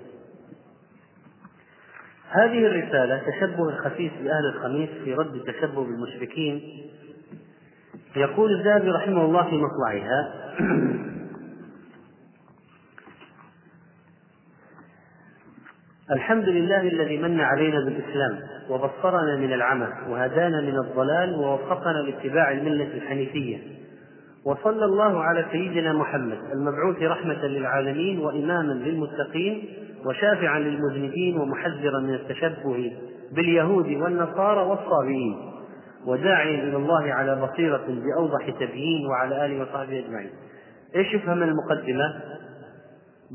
هذه الرسالة تشبه الخسيس بأهل الخميس في رد التشبه بالمشركين يقول الذهبي رحمه الله في مطلعها الحمد لله الذي من علينا بالإسلام وبصرنا من العمى وهدانا من الضلال ووفقنا لاتباع الملة الحنيفية وصلى الله على سيدنا محمد المبعوث رحمة للعالمين وإماما للمتقين وشافعا للمذنبين ومحذرا من التشبه باليهود والنصارى والصابئين وداعيا إلى الله على بصيرة بأوضح تبيين وعلى آله وصحبه أجمعين. إيش يفهم المقدمة؟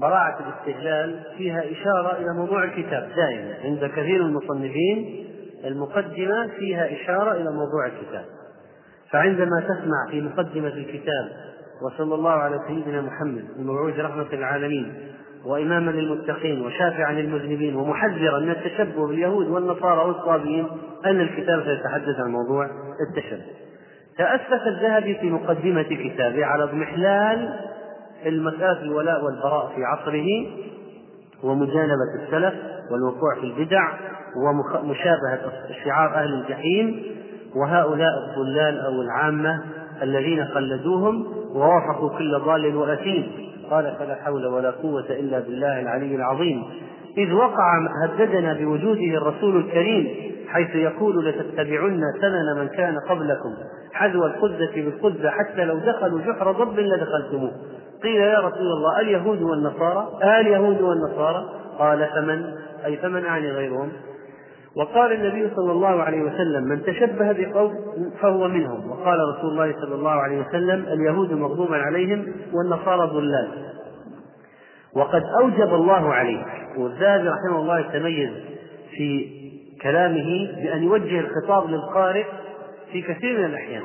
براعة الاستهلال فيها إشارة إلى موضوع الكتاب دائما. عند كثير المصنفين المقدمة فيها إشارة إلى موضوع الكتاب. فعندما تسمع في مقدمة الكتاب وصلى الله على سيدنا محمد المبعوث رحمة العالمين وإماما للمتقين وشافعا للمذنبين ومحذرا من التشبه باليهود والنصارى والصابين أن الكتاب سيتحدث عن موضوع التشبه. تأسس الذهبي في مقدمة كتابه على اضمحلال المسألة الولاء والبراء في عصره ومجانبة السلف والوقوع في البدع ومشابهة شعار أهل الجحيم وهؤلاء الضلال أو العامة الذين قلدوهم ووافقوا كل ضال وأثيم. قال فلا حول ولا قوة إلا بالله العلي العظيم. إذ وقع هددنا بوجوده الرسول الكريم حيث يقول لتتبعن سنن من كان قبلكم. حذو القدة بالقدة حتى لو دخلوا جحر ضب لدخلتموه. قيل يا رسول الله اليهود والنصارى؟ اليهود والنصارى؟ قال فمن؟ أي فمن أعني غيرهم؟ وقال النبي صلى الله عليه وسلم من تشبه بقوم فهو منهم. وقال رسول الله صلى الله عليه وسلم اليهود مغضوبا عليهم والنصارى ضلال. وقد أوجب الله عليه والذهبي رحمه الله يتميز في كلامه بأن يوجه الخطاب للقارئ في كثير من الأحيان.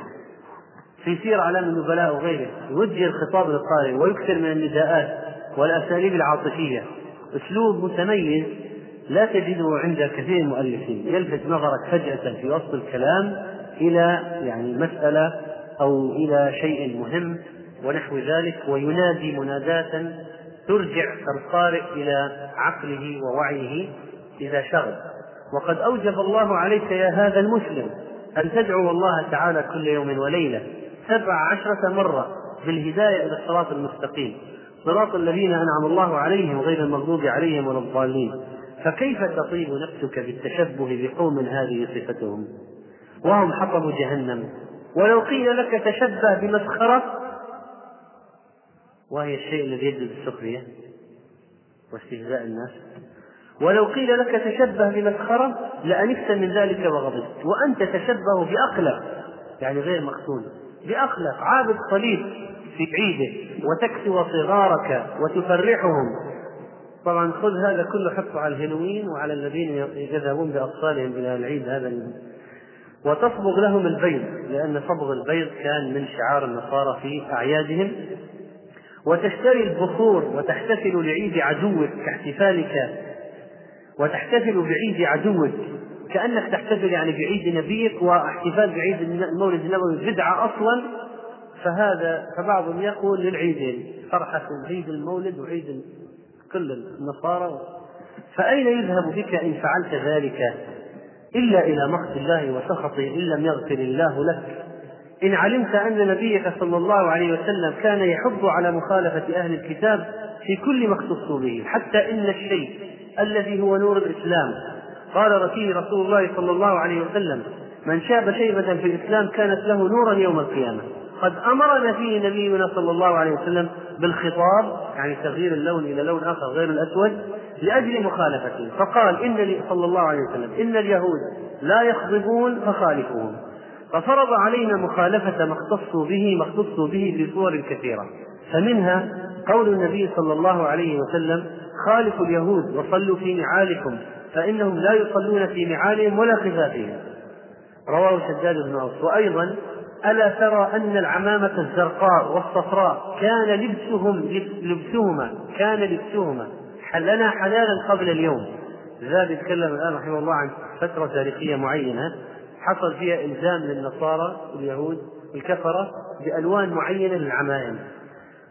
في سير أعلام النبلاء وغيره يوجه الخطاب للقارئ ويكثر من النداءات والأساليب العاطفية. أسلوب متميز لا تجده عند كثير من المؤلفين يلفت نظرك فجأة في وسط الكلام إلى يعني مسألة أو إلى شيء مهم ونحو ذلك وينادي مناداة ترجع القارئ إلى عقله ووعيه إذا شغل وقد أوجب الله عليك يا هذا المسلم أن تدعو الله تعالى كل يوم وليلة سبع عشرة مرة بالهداية إلى الصراط المستقيم. صراط الذين أنعم الله عليهم غير المغضوب عليهم ولا الضالين. فكيف تطيب نفسك بالتشبه بقوم هذه صفتهم؟ وهم حطب جهنم. ولو قيل لك تشبه بمسخرة وهي الشيء الذي يجلب السخرية واستهزاء الناس. ولو قيل لك تشبه بمسخرة لأنفت من ذلك وغضبت. وأنت تشبه بأقلق يعني غير مختون بأخلق عابد صليب في عيده وتكسو صغارك وتفرحهم. طبعا خذ هذا كله حطه على الهنوين وعلى الذين يذهبون بأطفالهم إلى العيد هذا. وتصبغ لهم البيض لأن صبغ البيض كان من شعار النصارى في أعيادهم. وتشتري البخور وتحتفل لعيد عدوك كاحتفالك. وتحتفل بعيد عدوك. كأنك تحتفل يعني بعيد نبيك واحتفال بعيد المولد النبوي بدعة أصلا. فهذا فبعضهم يقول للعيدين فرحة عيد المولد وعيد كل النصارى. فأين يذهب بك إن فعلت ذلك؟ إلا إلى مقت الله وسخطه إن لم يغفر الله لك. إن علمت أن نبيك صلى الله عليه وسلم كان يحب على مخالفة أهل الكتاب في كل ما اختصوا به حتى إن الشيء الذي هو نور الإسلام قال فيه رسول الله صلى الله عليه وسلم من شاب شيبة في الإسلام كانت له نورا يوم القيامة. قد أمرنا فيه نبينا صلى الله عليه وسلم بالخطاب يعني تغيير اللون إلى لون آخر غير الأسود لأجل مخالفته. فقال إن صلى الله عليه وسلم إن اليهود لا يخضبون فخالفوهم. ففرض علينا مخالفة ما اختصوا به ما اختصوا به في صور كثيرة. فمنها قول النبي صلى الله عليه وسلم خالفوا اليهود وصلوا في نعالكم فإنهم لا يصلون في نعالهم ولا خفافهم رواه شداد بن أوس. وأيضا ألا ترى أن العمامة الزرقاء والصفراء كان لبسهم لبسهما كان لبسهما حلنا حلالا قبل اليوم. ذا يتكلم الآن رحمه الله عن فترة تاريخية معينة. حصل فيها إلزام للنصارى واليهود الكفرة بألوان معينة للعمائم.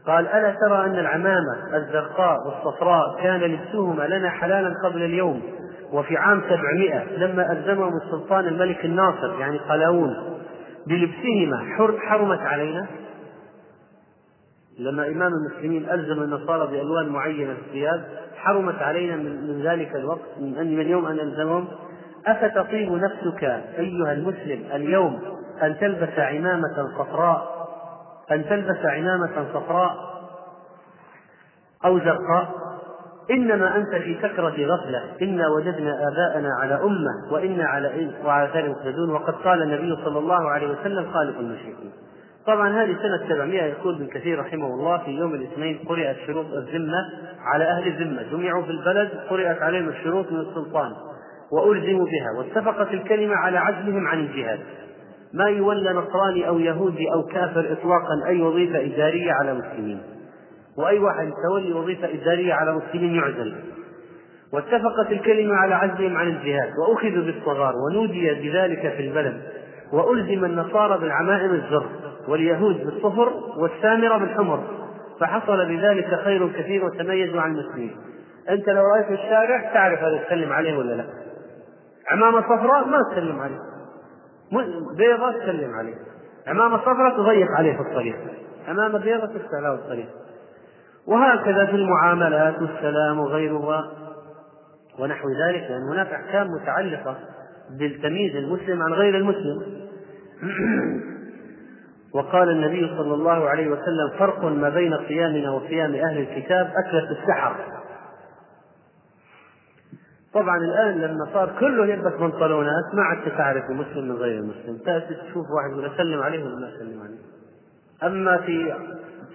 قال ألا ترى أن العمامة الزرقاء والصفراء كان لبسهما لنا حلالا قبل اليوم؟ وفي عام سبعمائة لما ألزمهم السلطان الملك الناصر يعني قلاوون بلبسهما حرمت علينا. لما إمام المسلمين ألزم النصارى بألوان معينة في الثياب حرمت علينا من ذلك الوقت من أن من اليوم أن نلزمهم أفتطيب نفسك أيها المسلم اليوم أن تلبس عمامة صفراء؟ أن تلبس عمامة صفراء أو زرقاء؟ إنما أنت في سكرة غفلة. إنا وجدنا آباءنا على أمة وإنا على إن وعلى ذلك مقتدون وقد قال النبي صلى الله عليه وسلم خالق المشركين. طبعا هذه سنة 700 يقول ابن كثير رحمه الله في يوم الاثنين قرأت شروط الذمة على أهل الذمة. جمعوا في البلد قرأت عليهم الشروط من السلطان. وألزموا بها. واتفقت الكلمة على عزلهم عن الجهاد. ما يولى نصراني أو يهودي أو كافر إطلاقا أي وظيفة إدارية على مسلمين وأي واحد يتولي وظيفة إدارية على مسلمين يعزل. واتفقت الكلمة على عزلهم عن الجهاد وأخذوا بالصغار ونودي بذلك في البلد وألزم النصارى بالعمائم الزر واليهود بالصفر والسامرة بالحمر. فحصل بذلك خير كثير وتميزوا عن المسلمين. أنت لو رأيت في الشارع تعرف هذا تسلم عليه ولا لا. عمامة صفراء ما تسلم عليه. بيضة تسلم عليه. عمامة صفراء تضيق عليه في الطريق. عمامة بيضة تفتح له الطريق. وهكذا في المعاملات والسلام وغيرها ونحو ذلك لأن هناك أحكام متعلقة بالتمييز المسلم عن غير المسلم. وقال النبي صلى الله عليه وسلم فرق ما بين صيامنا وصيام أهل الكتاب أكلة السحر. طبعا الآن لما صار كله يلبس بنطلونات ما عدت تعرف المسلم من غير المسلم. تأتي تشوف واحد يقول أسلم عليه ولا ما أسلم عليه. أما في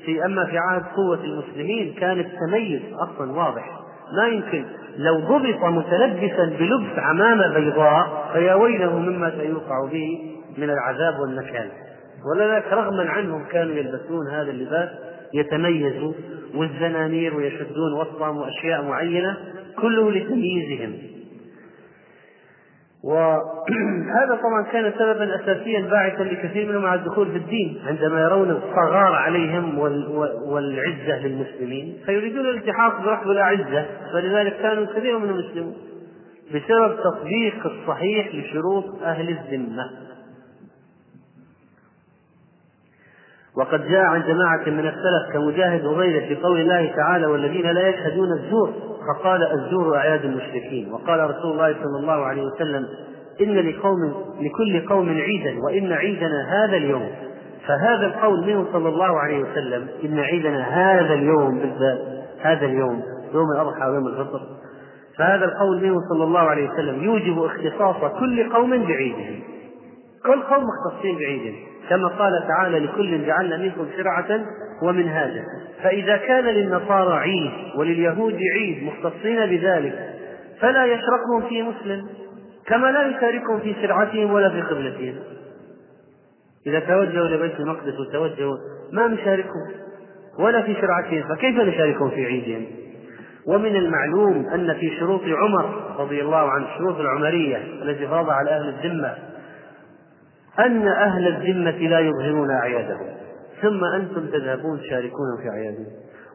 في أما في عهد قوة المسلمين كان التميز أصلا واضح. ما يمكن. لو ضبط متلبسا بلبس عمامة بيضاء فيا ويله مما سيوقع به من العذاب والنكال ولذلك رغما عنهم كانوا يلبسون هذا اللباس يتميزوا والزنانير ويشدون وسطهم وأشياء معينة كله لتمييزهم. وهذا طبعا كان سببا اساسيا باعثا لكثير منهم على الدخول في الدين. عندما يرون الصغار عليهم والعزة للمسلمين فيريدون الالتحاق برحب الأعزة. فلذلك كانوا كثير منهم يسلمون بسبب تطبيق الصحيح لشروط أهل الذمة. وقد جاء عن جماعة من السلف كمجاهد وغيره في قول الله تعالى والذين لا يشهدون الزور. فقال الزور أعياد المشركين. وقال رسول الله صلى الله عليه وسلم إن لقوم لكل قوم عيدا وإن عيدنا هذا اليوم. فهذا القول منه صلى الله عليه وسلم إن عيدنا هذا اليوم بالذات هذا اليوم يوم الأضحى ويوم الفطر. فهذا القول منه صلى الله عليه وسلم يوجب اختصاص كل قوم بعيدهم كل قوم مختصين بعيدهم كما قال تعالى لكل جعلنا منكم شرعة ومنهاجا. فإذا كان للنصارى عيد ولليهود عيد مختصين بذلك فلا يشركهم في مسلم كما لا يشاركهم في شرعتهم ولا في قبلتهم. إذا توجهوا لبيت المقدس وتوجهوا ما نشاركهم ولا في شرعتهم فكيف نشاركهم في عيدهم؟ ومن المعلوم أن في شروط عمر رضي الله عنه الشروط العمرية التي فرضها على أهل الذمة أن أهل الذمة لا يظهرون أعيادهم. ثم أنتم تذهبون تشاركون في أعيادهم.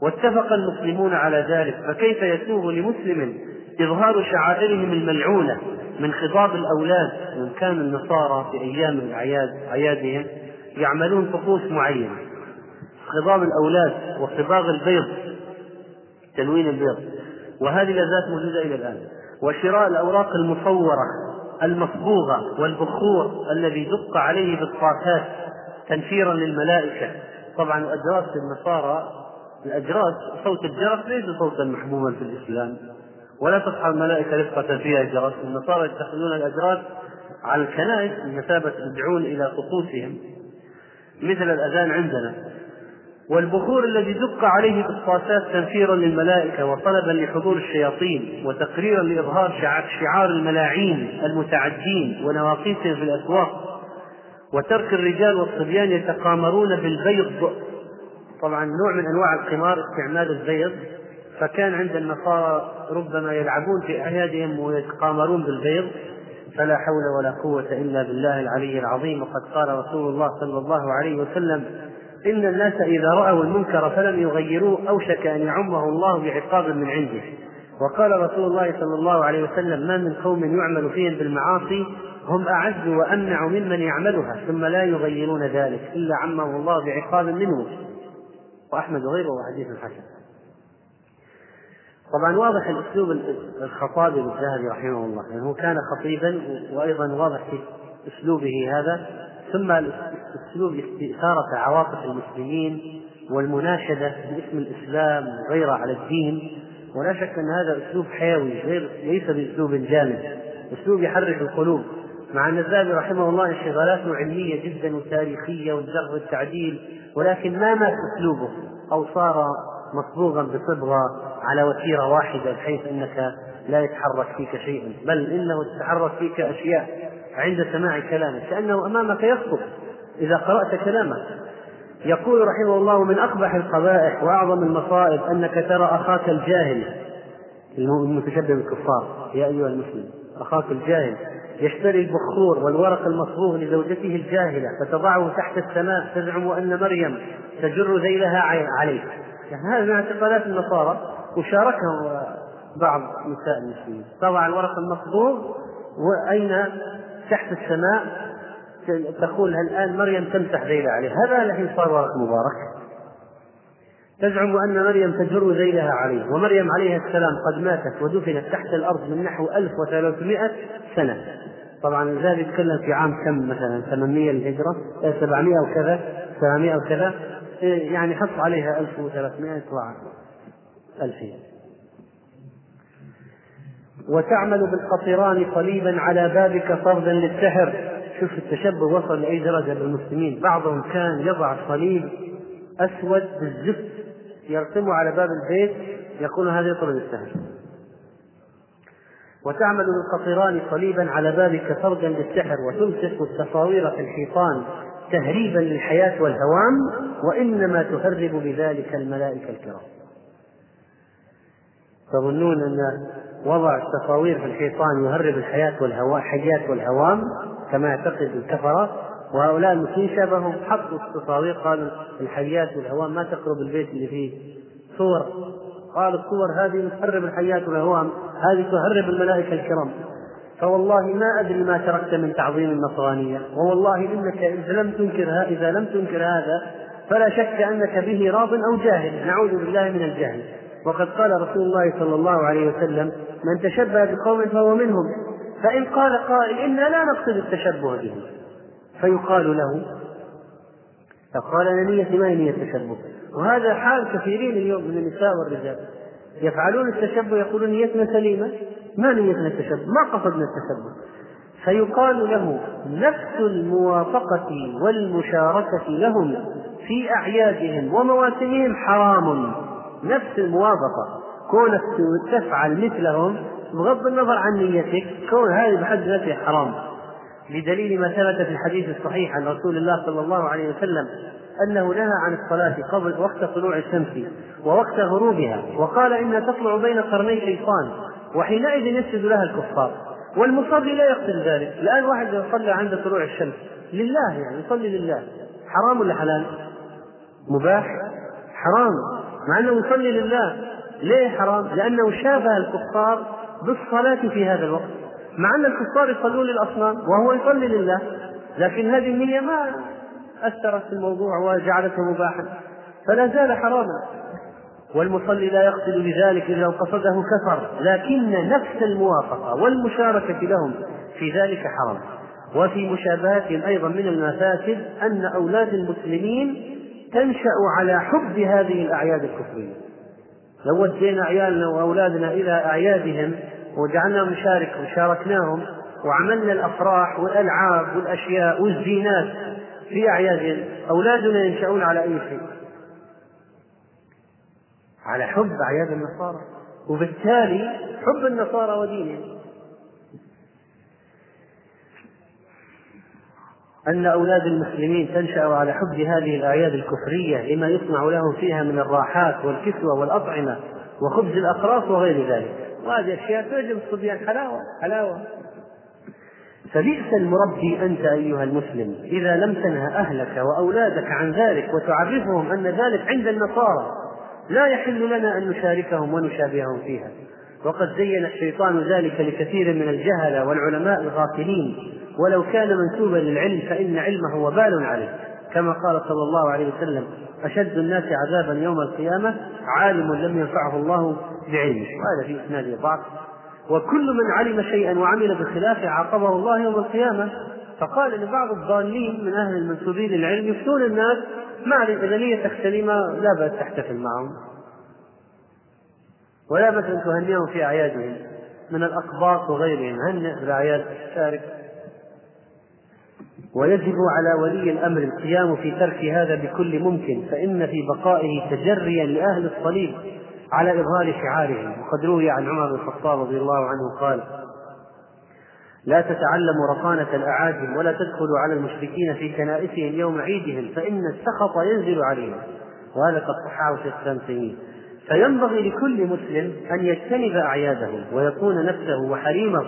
واتفق المسلمون على ذلك. فكيف يسوغ لمسلم إظهار شعائرهم الملعونة من خضاب الأولاد من كان النصارى في أيام الأعياد أعيادهم يعملون طقوس معينة؟ خضاب الأولاد وصباغ البيض تلوين البيض. وهذه لذات موجودة إلى الآن. وشراء الأوراق المصورة المصبوغة والبخور الذي دق عليه بالطاقات تنفيرا للملائكة. طبعا الأجراس في النصارى الأجراس صوت الجرس ليس صوتا محموما في الإسلام. ولا تصحى الملائكة رفقة فيها جرس. النصارى يتخذون الأجراس على الكنائس بمثابة يدعون إلى طقوسهم مثل الأذان عندنا. والبخور الذي دق عليه بالصاسات تنفيرا للملائكة وطلبا لحضور الشياطين وتقريرا لإظهار شعار الملاعين المتعدين ونواقيسهم في الأسواق وترك الرجال والصبيان يتقامرون بالبيض. طبعا نوع من أنواع القمار استعمال البيض فكان عند النصارى ربما يلعبون في أعيادهم ويتقامرون بالبيض فلا حول ولا قوة إلا بالله العلي العظيم. وقد قال رسول الله صلى الله عليه وسلم إن الناس إذا رأوا المنكر فلم يغيروه أوشك أن يعمه الله بعقاب من عنده. وقال رسول الله صلى الله عليه وسلم ما من قوم يعمل فيهم بالمعاصي هم أعز وأمنع ممن يعملها ثم لا يغيرون ذلك إلا عمه الله بعقاب منه. وأحمد غيره حديث حسن. طبعا واضح الأسلوب الخطابي للذهبي رحمه الله يعني كان خطيبا وأيضا واضح في أسلوبه هذا. ثم اسلوب استثاره عواطف المسلمين والمناشدة باسم الإسلام وغيره على الدين. ولا شك أن هذا أسلوب حيوي غير ليس بأسلوب جامد أسلوب يحرك القلوب. مع أن الذهبي رحمه الله انشغالاته علمية جدا وتاريخية والجرح والتعديل ولكن ما مات أسلوبه أو صار مصبوغا بصبغة على وتيرة واحدة بحيث إنك لا يتحرك فيك شيء بل إنه تتحرك فيك أشياء. عند سماع كلامه كأنه أمامك يخطب إذا قرأت كلامه يقول رحمه الله من أقبح القبائح وأعظم المصائب أنك ترى أخاك الجاهل. المتشبه بالكفار يا أيها المسلم أخاك الجاهل يشتري البخور والورق المصبوغ لزوجته الجاهلة فتضعه تحت السماء تزعم أن مريم تجر ذيلها عليه يعني هذا من اعتقادات النصارى وشاركهم بعض نساء المسلمين. طبعا الورق المصبوغ وأين تحت السماء تقول الآن مريم تمسح ذيلها عليه؟ هذا الحين صار ورق مبارك. تزعم أن مريم تجر ذيلها عليه ومريم عليها السلام قد ماتت ودفنت تحت الأرض من نحو 1300 سنة. طبعا الذهبي يتكلم في عام كم مثلا؟ 800 للهجرة 700 وكذا 700 وكذا يعني حط عليها 1300 يطلع 2000 وتعمل بالقطران صليبا على بابك فردا للسحر. شوف التشبه وصل لأي درجة بالمسلمين بعضهم كان يضع صليب أسود بالزفت يرسمه على باب البيت يقول هذا يطرد السحر. وتعمل بالقطران صليبا على بابك فردا للسحر. وتمسك التصاوير في الحيطان تهريبا للحياة والهوام وإنما تهرب بذلك الملائكة الكرام. تظنون أن وضع التصاوير في الحيطان يهرب الحياة والهواء الحياة والهوام كما يعتقد الكفرة؟ وهؤلاء المسلمين شابههم حطوا التصاوير قالوا الحيات والهوام ما تقرب البيت اللي فيه صور. قالوا الصور هذه تهرب الحيات والهوام هذه تهرب الملائكة الكرام. فوالله ما أدري ما تركت من تعظيم النصرانية. ووالله إنك إذا لم تنكر إذا لم تنكر هذا فلا شك أنك به راض أو جاهل. نعوذ بالله من الجهل. وقد قال رسول الله صلى الله عليه وسلم من تشبه بقوم فهو منهم. فإن قال قائل إنا لا نقصد التشبه بهم فيقال له فقال أنا نيتي ما هي نية التشبه؟ وهذا حال كثيرين اليوم من النساء والرجال. يفعلون التشبه يقولون نيتنا سليمة. ما نيتنا التشبه؟ ما قصدنا التشبه. فيقال له نفس الموافقة والمشاركة لهم في أعيادهم ومواسمهم حرام. نفس الموافقة. كونك تفعل مثلهم بغض النظر عن نيتك كون هذه بحد ذاتها حرام. بدليل ما ثبت في الحديث الصحيح عن رسول الله صلى الله عليه وسلم أنه نهى عن الصلاة قبل وقت طلوع الشمس ووقت غروبها وقال إنها تطلع بين قرني شيطان وحينئذ يسجد لها الكفار. والمصلي لا يقصد ذلك؟ الآن واحد يصلي عند طلوع الشمس لله يعني يصلي لله. حرام ولا حلال؟ مباح؟ حرام. مع أنه يصلي لله. ليه حرام؟ لأنه شابه الكفار بالصلاة في هذا الوقت. مع أن الكفار يصلون للأصنام وهو يصلي لله. لكن هذه النية ما أثرت في الموضوع وجعلته مباحا. فلا زال حراما. والمصلي لا يقصد بذلك إذا قصده كفر. لكن نفس الموافقة والمشاركة لهم في ذلك حرام. وفي مشابهتهم أيضا من المفاسد أن أولاد المسلمين تنشأ على حب هذه الأعياد الكفرية. لو ودينا عيالنا وأولادنا إلى أعيادهم وجعلناهم نشارك وشاركناهم وعملنا الأفراح والألعاب والأشياء والزينات في أعيادهم أولادنا ينشأون على أي شيء؟ على حب أعياد النصارى. وبالتالي حب النصارى ودينهم. أن أولاد المسلمين تنشأ على حب هذه الأعياد الكفرية لما يصنع لهم فيها من الراحات والكسوة والأطعمة وخبز الأقراص وغير ذلك. وهذه أشياء تعجب الصبيان. حلاوة حلاوة. فبئس المربي أنت أيها المسلم إذا لم تنهى أهلك وأولادك عن ذلك وتعرفهم أن ذلك عند النصارى. لا يحل لنا أن نشاركهم ونشابههم فيها. وقد زين الشيطان ذلك لكثير من الجهلة والعلماء الغافلين. ولو كان منسوبا للعلم فإن علمه وبال عليه. كما قال صلى الله عليه وسلم أشد الناس عذابا يوم القيامة عالم لم ينفعه الله بعلمه. وهذا في إسناده ضعف وكل من علم شيئا وعمل بخلافه عاقبه الله يوم القيامة. فقال ان بعض الضالين من أهل المنسوبين للعلم يفتون الناس ما إذا نيتك سليمه لا بأس تحتفل معهم. ولا بأس أن تهنئهم في أعيادهم من الأقباط وغيرهم. هنئ بالأعياد شارك ويجب على ولي الأمر القيام في ترك هذا بكل ممكن فإن في بقائه تجريا لأهل الصليب على إظهار شعارهم. وقد روي عن عمر بن الخطاب رضي الله عنه قال لا تتعلموا رقانة الأعاجم ولا تدخلوا على المشركين في كنائسهم يوم عيدهم فإن السخط ينزل عليهم. وهذا قد صححه شيخ الإسلام فينبغي لكل مسلم أن يجتنب أعياده ويكون نفسه وحريمه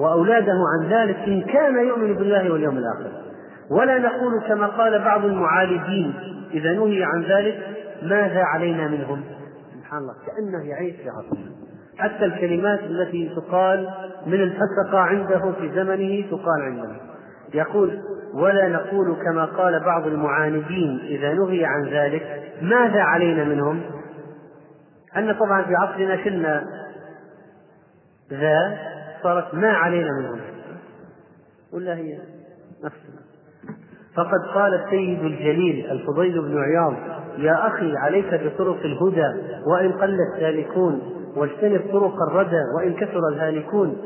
وأولاده عن ذلك إن كان يؤمن بالله واليوم الآخر. ولا نقول كما قال بعض المعالجين إذا نهي عن ذلك ماذا علينا منهم؟ سبحان الله كأنه يعيش في عصره حتى الكلمات التي تقال من الفسقة عنده في زمنه تقال عندنا يقول ولا نقول كما قال بعض المعاندين إذا نهي عن ذلك ماذا علينا منهم؟ أن طبعا في عصرنا شلنا ذا صارت ما علينا منهم ولا هي نفسنا فقد قال السيد الجليل الفضيل بن عياض يا أخي عليك بطرق الهدى وإن قل السالكون واجتنب طرق الردى وإن كثر الهالكون.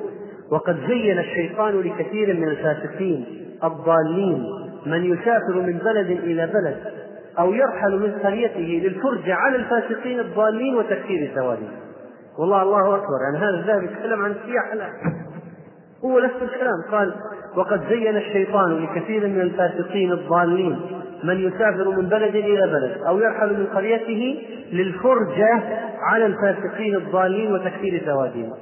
وقد زين الشيطان لكثير من الفاسقين الضالين من يسافر من بلد إلى بلد أو يرحل من قريته للفرجة على الفاسقين الضالين وتكفير سوادهم والله الله أكبر. يعني هذا الذهب يتكلم عن السياحة لا هو نفس الكلام. قال وقد زين الشيطان لكثير من الفاسقين الضالين من يسافر من بلد إلى بلد أو يرحل من قريته للفرجة على الفاسقين الضالين وتكفير سوادهم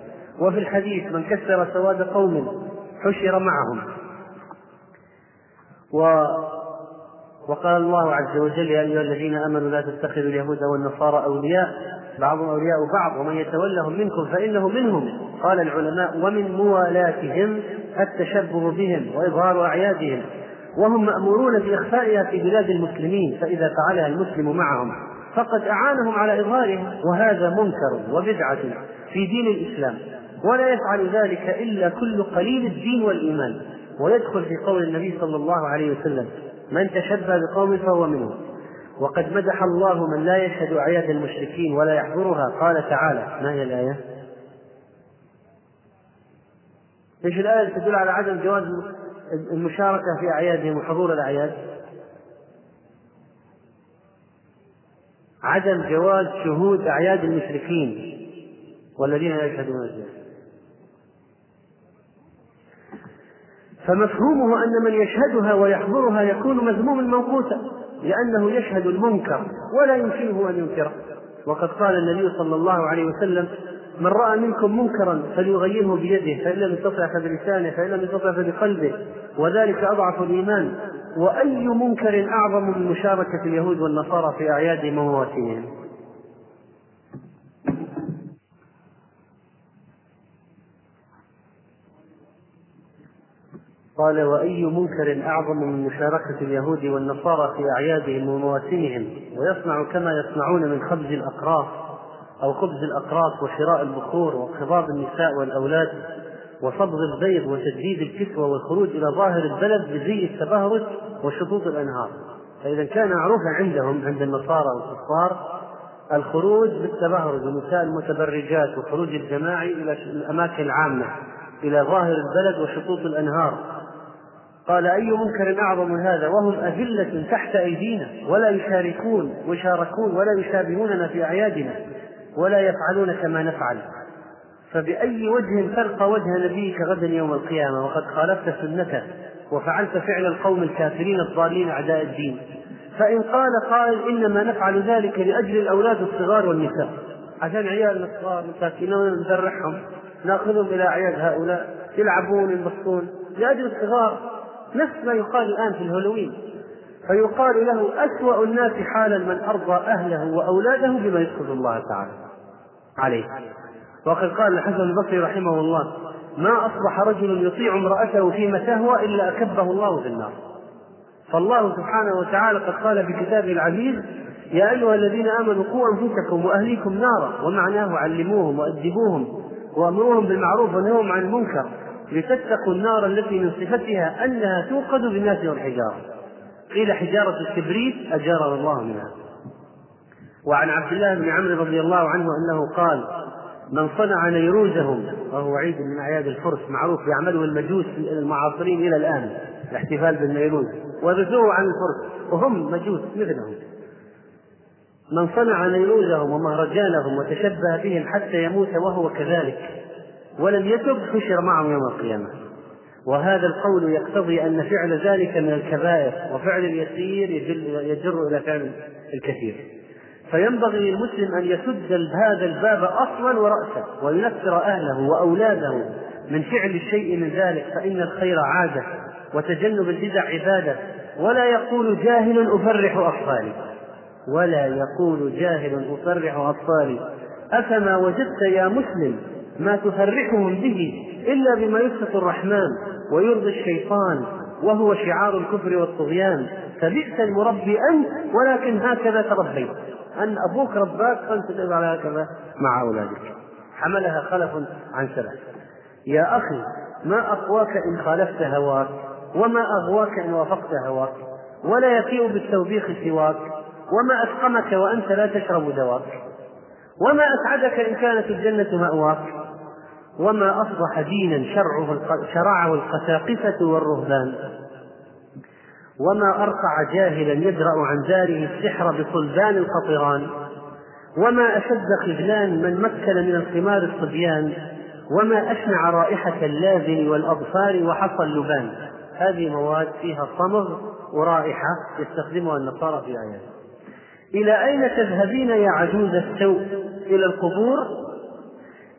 وفي الحديث من كسر سواد قوم حشر معهم. و وقال الله عز وجل يا أيها الذين آمنوا لا تتخذوا اليهود والنصارى أولياء. بعضهم أولياء بعض ومن يتولهم منكم فإنه منهم. قال العلماء ومن موالاتهم التشبه بهم وإظهار أعيادهم وهم مأمورون بإخفائها في بلاد المسلمين فإذا فعلها المسلم معهم فقد أعانهم على إظهارها وهذا منكر وبدعة في دين الإسلام. ولا يفعل ذلك إلا كل قليل الدين والإيمان. ويدخل في قول النبي صلى الله عليه وسلم من تشبه بقوم فهو منهم وقد مدح الله من لا يشهد أعياد المشركين ولا يحضرها قال تعالى ما هي الآية؟ إيش الآية تدل على عدم جواز المشاركة في أعيادهم وحضور الأعياد؟ عدم جواز شهود أعياد المشركين والذين لا يشهدون الزنا فمفهومه أن من يشهدها ويحضرها يكون مذموما موقوتا لأنه يشهد المنكر ولا يمكنه أن ينكره. وقد قال النبي صلى الله عليه وسلم من رأى منكم منكرا فليغيره بيده فإن لم يستطع فبلسانه فإن لم يستطع فبقلبه. وذلك أضعف الإيمان. وأي منكر أعظم من مشاركة اليهود والنصارى في أعيادهم ومواسمهم قال وأي منكر أعظم من مشاركة اليهود والنصارى في أعيادهم ومواسمهم؟ ويصنع كما يصنعون من خبز الأقراص أو خبز الأقراص وشراء البخور وخضاب النساء والأولاد وصبغ البيض وتجديد الكسوة والخروج إلى ظاهر البلد بزي التبهرج وشطوط الأنهار. فإذا كان معروفا عندهم عند النصارى والكفار الخروج بالتبهرج والنساء المتبرجات والخروج الجماعي إلى الأماكن العامة إلى ظاهر البلد وشطوط الأنهار. قال أي منكر أعظم هذا؟ وهم أذلة تحت أيدينا ولا يشاركون ويشاركون ولا يشابهوننا في أعيادنا ولا يفعلون كما نفعل. فبأي وجه تلقى وجه نبيك غدا يوم القيامة؟ وقد خالفت سنته وفعلت فعل القوم الكافرين الضالين أعداء الدين. فإن قال قائل إنما نفعل ذلك لأجل الأولاد الصغار والنساء. عشان عيالنا الصغار مساكين نذرعهم نأخذهم إلى أعياد هؤلاء يلعبون ينبسطون لأجل الصغار. نفس ما يقال الآن في الهالوين فيقال له أسوأ الناس حالا من أرضى أهله وأولاده بما يسخط الله تعالى عليه. وقد قال الحسن البصري رحمه الله ما أصبح رجل يطيع امرأته فيما تهوى إلا أكبه الله في النار. فالله سبحانه وتعالى قد قال في كتابه العزيز يا أيها الذين آمنوا قوا أنفسكم وأهليكم نارا ومعناه علموهم وأدبوهم وأمروهم بالمعروف ونهوهم عن المنكر. لتتقوا النار التي من صفتها أنها توقد بالناس والحجارة قيل حجارة الكبريت أجارنا الله منها. وعن عبد الله بن عمرو رضي الله عنه أنه قال من صنع نيروزهم وهو عيد من أعياد الفرس معروف يعمله المجوس المعاصرين إلى الآن الاحتفال بالنيروز ورثوه عن الفرس وهم مجوس مثلهم. من صنع نيروزهم ومهرجانهم وتشبه بهم حتى يموت وهو كذلك ولم يتب حشر معهم يوم القيامة. وهذا القول يقتضي أن فعل ذلك من الكبائر وفعل اليسير يجر إلى فعل الكثير. فينبغي للمسلم أن يسد هذا الباب أصلا ورأسا وينفر أهله وأولاده من فعل الشيء من ذلك. فإن الخير عادة وتجنب البدع عبادة. ولا يقول جاهل أفرح أطفالي. ولا يقول جاهل أفرح أطفالي. أفما وجدت يا مسلم ما تفرحهم به إلا بما يسخط الرحمن ويرضي الشيطان وهو شعار الكفر والطغيان. فبئس المربي أنت ولكن هكذا تربيت. أن أبوك رباك فأنت على هكذا مع أولادك. حملها خلف عن سلف يا أخي ما أقواك إن خالفت هواك وما أغواك إن وافقت هواك ولا يفيء بالتوبيخ سواك وما أسقمك وأنت لا تشرب دواك وما أسعدك إن كانت الجنة مأواك. وما أصبح دينا شرعه شرعه القساقسة والرهبان. وما أرقع جاهلا يدرأ عن داره السحر بصلبان القطران. وما أشد خذلان من مكن من الخمار الصبيان. وما أشنع رائحة اللازم والأظفار وحصى اللبان. هذه مواد فيها صمغ ورائحة يستخدمها النصارى في أعيادهم إلى أين تذهبين يا عجوز السوء؟ إلى القبور؟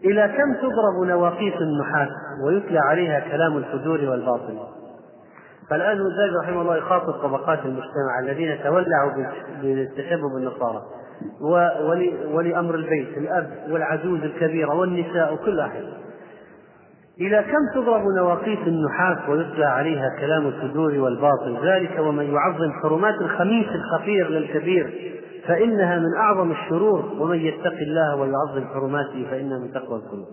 إلى كم تضرب نواقيس النحاس ويتلى عليها كلام الفجور والباطل؟ فالآن الزاج رحمه الله يخاطب طبقات المجتمع الذين تولعوا بالتشبه بالنصارى ولأمر البيت الأب والعجوز الكبيرة والنساء وكل أحد. إلى كم تضرب نواقيس النحاس ويتلى عليها كلام الفجور والباطل؟ ذلك ومن يعظم حرمات الخميس الخفير للكبير فإنها من أعظم الشرور ومن يتق الله ويعظم حرماته فإنها من تقوى القلوب.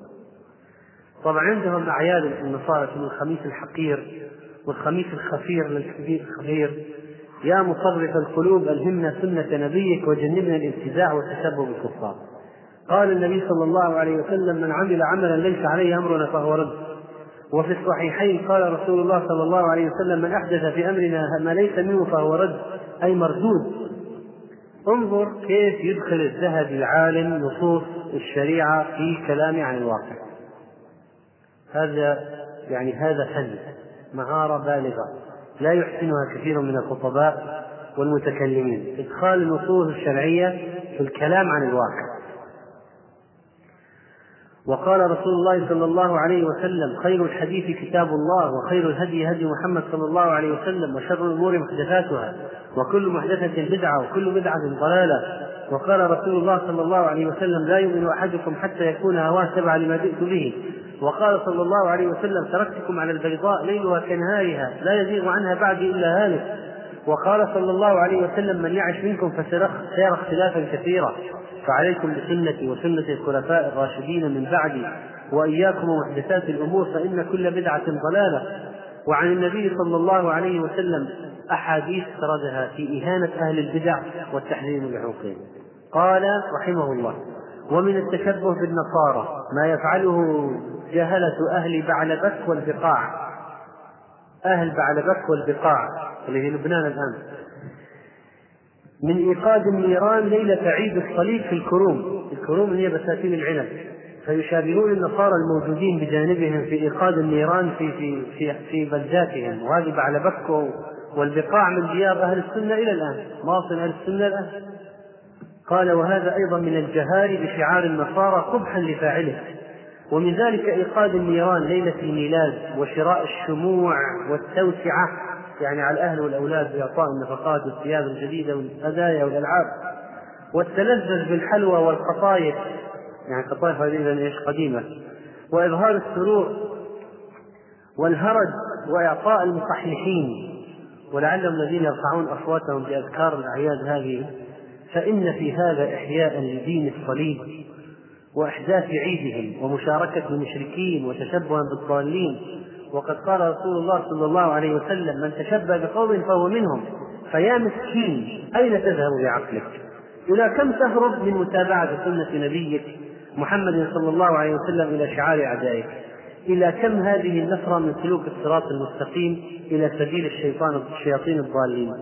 طبعا عندهم أعياد النصارى من الخميس الحقير والخميس الخفير للكبير الخفير. يا مصرف القلوب ألهمنا سنة نبيك وجنبنا الابتداع والتشبه بالكفار. قال النبي صلى الله عليه وسلم من عمل عملا ليس عليه أمرنا فهو رد. وفي الصحيحين قال رسول الله صلى الله عليه وسلم من أحدث في أمرنا ما ليس منه فهو رد أي مردود. انظر كيف يدخل الذهبي العالم نصوص الشريعة في كلامه عن الواقع. هذا يعني هذا فن مهارة بالغة لا يحسنها كثير من الخطباء والمتكلمين. إدخال النصوص الشرعية في الكلام عن الواقع. وقال رسول الله صلى الله عليه وسلم خير الحديث كتاب الله وخير الهدي هدي محمد صلى الله عليه وسلم وشر الأمور محدثاتها وكل محدثة بدعة وكل بدعة ضلالة. وقال رسول الله صلى الله عليه وسلم لا يؤمن أحدكم حتى يكون هواه تبع لما جئت به. وقال صلى الله عليه وسلم تركتكم على البيضاء ليلها كنهارها لا يزيغ عنها بعدي إلا هالك. وقال صلى الله عليه وسلم من يعش منكم فسيرى اختلافا كثيرا. فعليكم بسنتي وسنة الخلفاء الراشدين من بعدي وإياكم ومحدثات الأمور فإن كل بدعة ضلالة. وعن النبي صلى الله عليه وسلم أحاديث سردها في إهانة أهل البدع والتحذير من حقوقهم قال رحمه الله ومن التشبه بالنصارى ما يفعله جهلة أهل بعلبك والبقاع أهل بعلبك والبقاع. اللي في لبنان الآن. من إيقاد النيران ليلة عيد الصليب في الكروم. الكروم هي بساتين العنب. فيشابهون النصارى الموجودين بجانبهم في إيقاد النيران في في في, في بلداتهم. وهذه بعلبك والبقاع من ديار أهل السنة إلى الآن. مواطن أهل السنة الآن. قال وهذا أيضا من الجهال بشعار النصارى قبحا لفاعله. ومن ذلك إيقاد النيران ليلة الميلاد وشراء الشموع والتوسعة يعني على الأهل والأولاد بإعطاء النفقات والثياب الجديدة والهدايا والألعاب. والتلذذ بالحلوى والقطايف يعني قطايف هذه إيش؟ قديمة. وإظهار السرور والهرج وإعطاء المصححين ولعلهم الذين يرفعون أصواتهم بأذكار الأعياد هذه فإن في هذا إحياء لدين الصليب. وإحداث عيدهم ومشاركة المشركين وتشبها بالضالين. وقد قال رسول الله صلى الله عليه وسلم من تشبه بقوم فهو منهم فيا مسكين أين تذهب بعقلك؟ إلى كم تهرب من متابعة سنة نبيك محمد صلى الله عليه وسلم إلى شعار أعدائك؟ إلى كم هذه النفرة من سلوك الصراط المستقيم إلى سبيل الشيطان الشياطين الضالين؟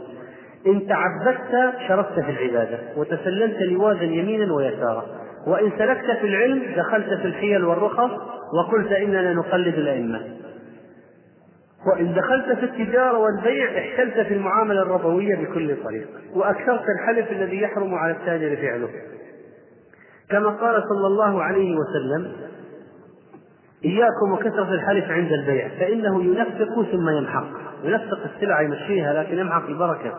إن تعبدت شرفت في العبادة وتسللت لواذا يمينا ويسارا. وإن سلكت في العلم دخلت في الحيل والرخص وقلت إننا نقلد الأئمة. وإن دخلت في التجارة والبيع احتلت في المعاملة الربوية بكل طريق وأكثرت الحلف الذي يحرم على التاجر فعله. كما قال صلى الله عليه وسلم إياكم وكثرة الحلف عند البيع فإنه ينفق ثم يمحق. ينفق السلع يمشيها لكن يمحق البركة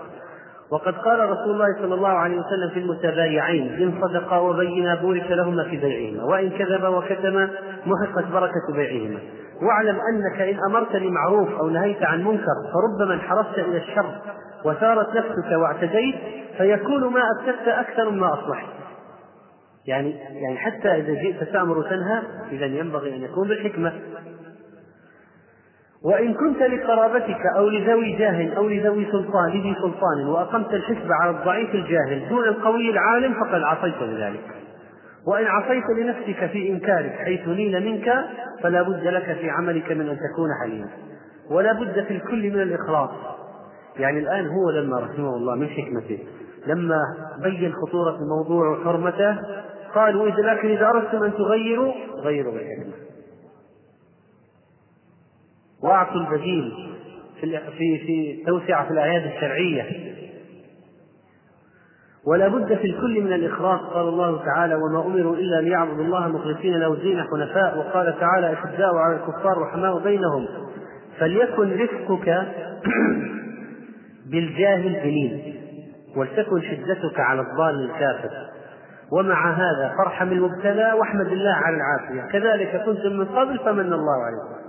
وقد قال رسول الله صلى الله عليه وسلم في المتبايعين إن صدقا وبينا بورك لهما في بيعهما وإن كذبا وكتما محقت بركة بيعهما. واعلم أنك إن أمرت بمعروف أو نهيت عن منكر فربما انحرفت إلى الشر وثارت نفسك واعتديت فيكون ما أفسدت أكثر مما أصلحت. يعني يعني حتى إذا جئت تأمر وتنهى إذا ينبغي أن يكون بالحكمة. وإن كنت لقرابتك أو لذوي جاه أو لذوي سلطان لذي سلطان وأقمت الحسب على الضعيف الجاهل دون القوي العالم فقد عصيت بذلك. وإن عصيت لنفسك في إنكارك حيث نيل منك فلا بد لك في عملك من أن تكون حليما. ولا بد في الكل من الإخلاص. يعني الآن هو لما رحمه الله من حكمته لما بين خطورة الموضوع وحرمته قالوا إذا لكن إذا أردتم أن تغيروا غيروا بالحكمة. وأعطوا البديل في في في توسعة في الأعياد الشرعية. ولا بد في الكل من الإخلاص قال الله تعالى وما أمروا إلا ليعبدوا الله مخلصين له الدين حنفاء. وقال تعالى أشداء على الكفار رحماء بينهم. فليكن رفقك بالجاهل بلين ولتكن شدتك على الضال الكافر. ومع هذا فارحم المبتلى واحمد الله على العافية. كذلك كنتم من قبل فمن الله عليكم.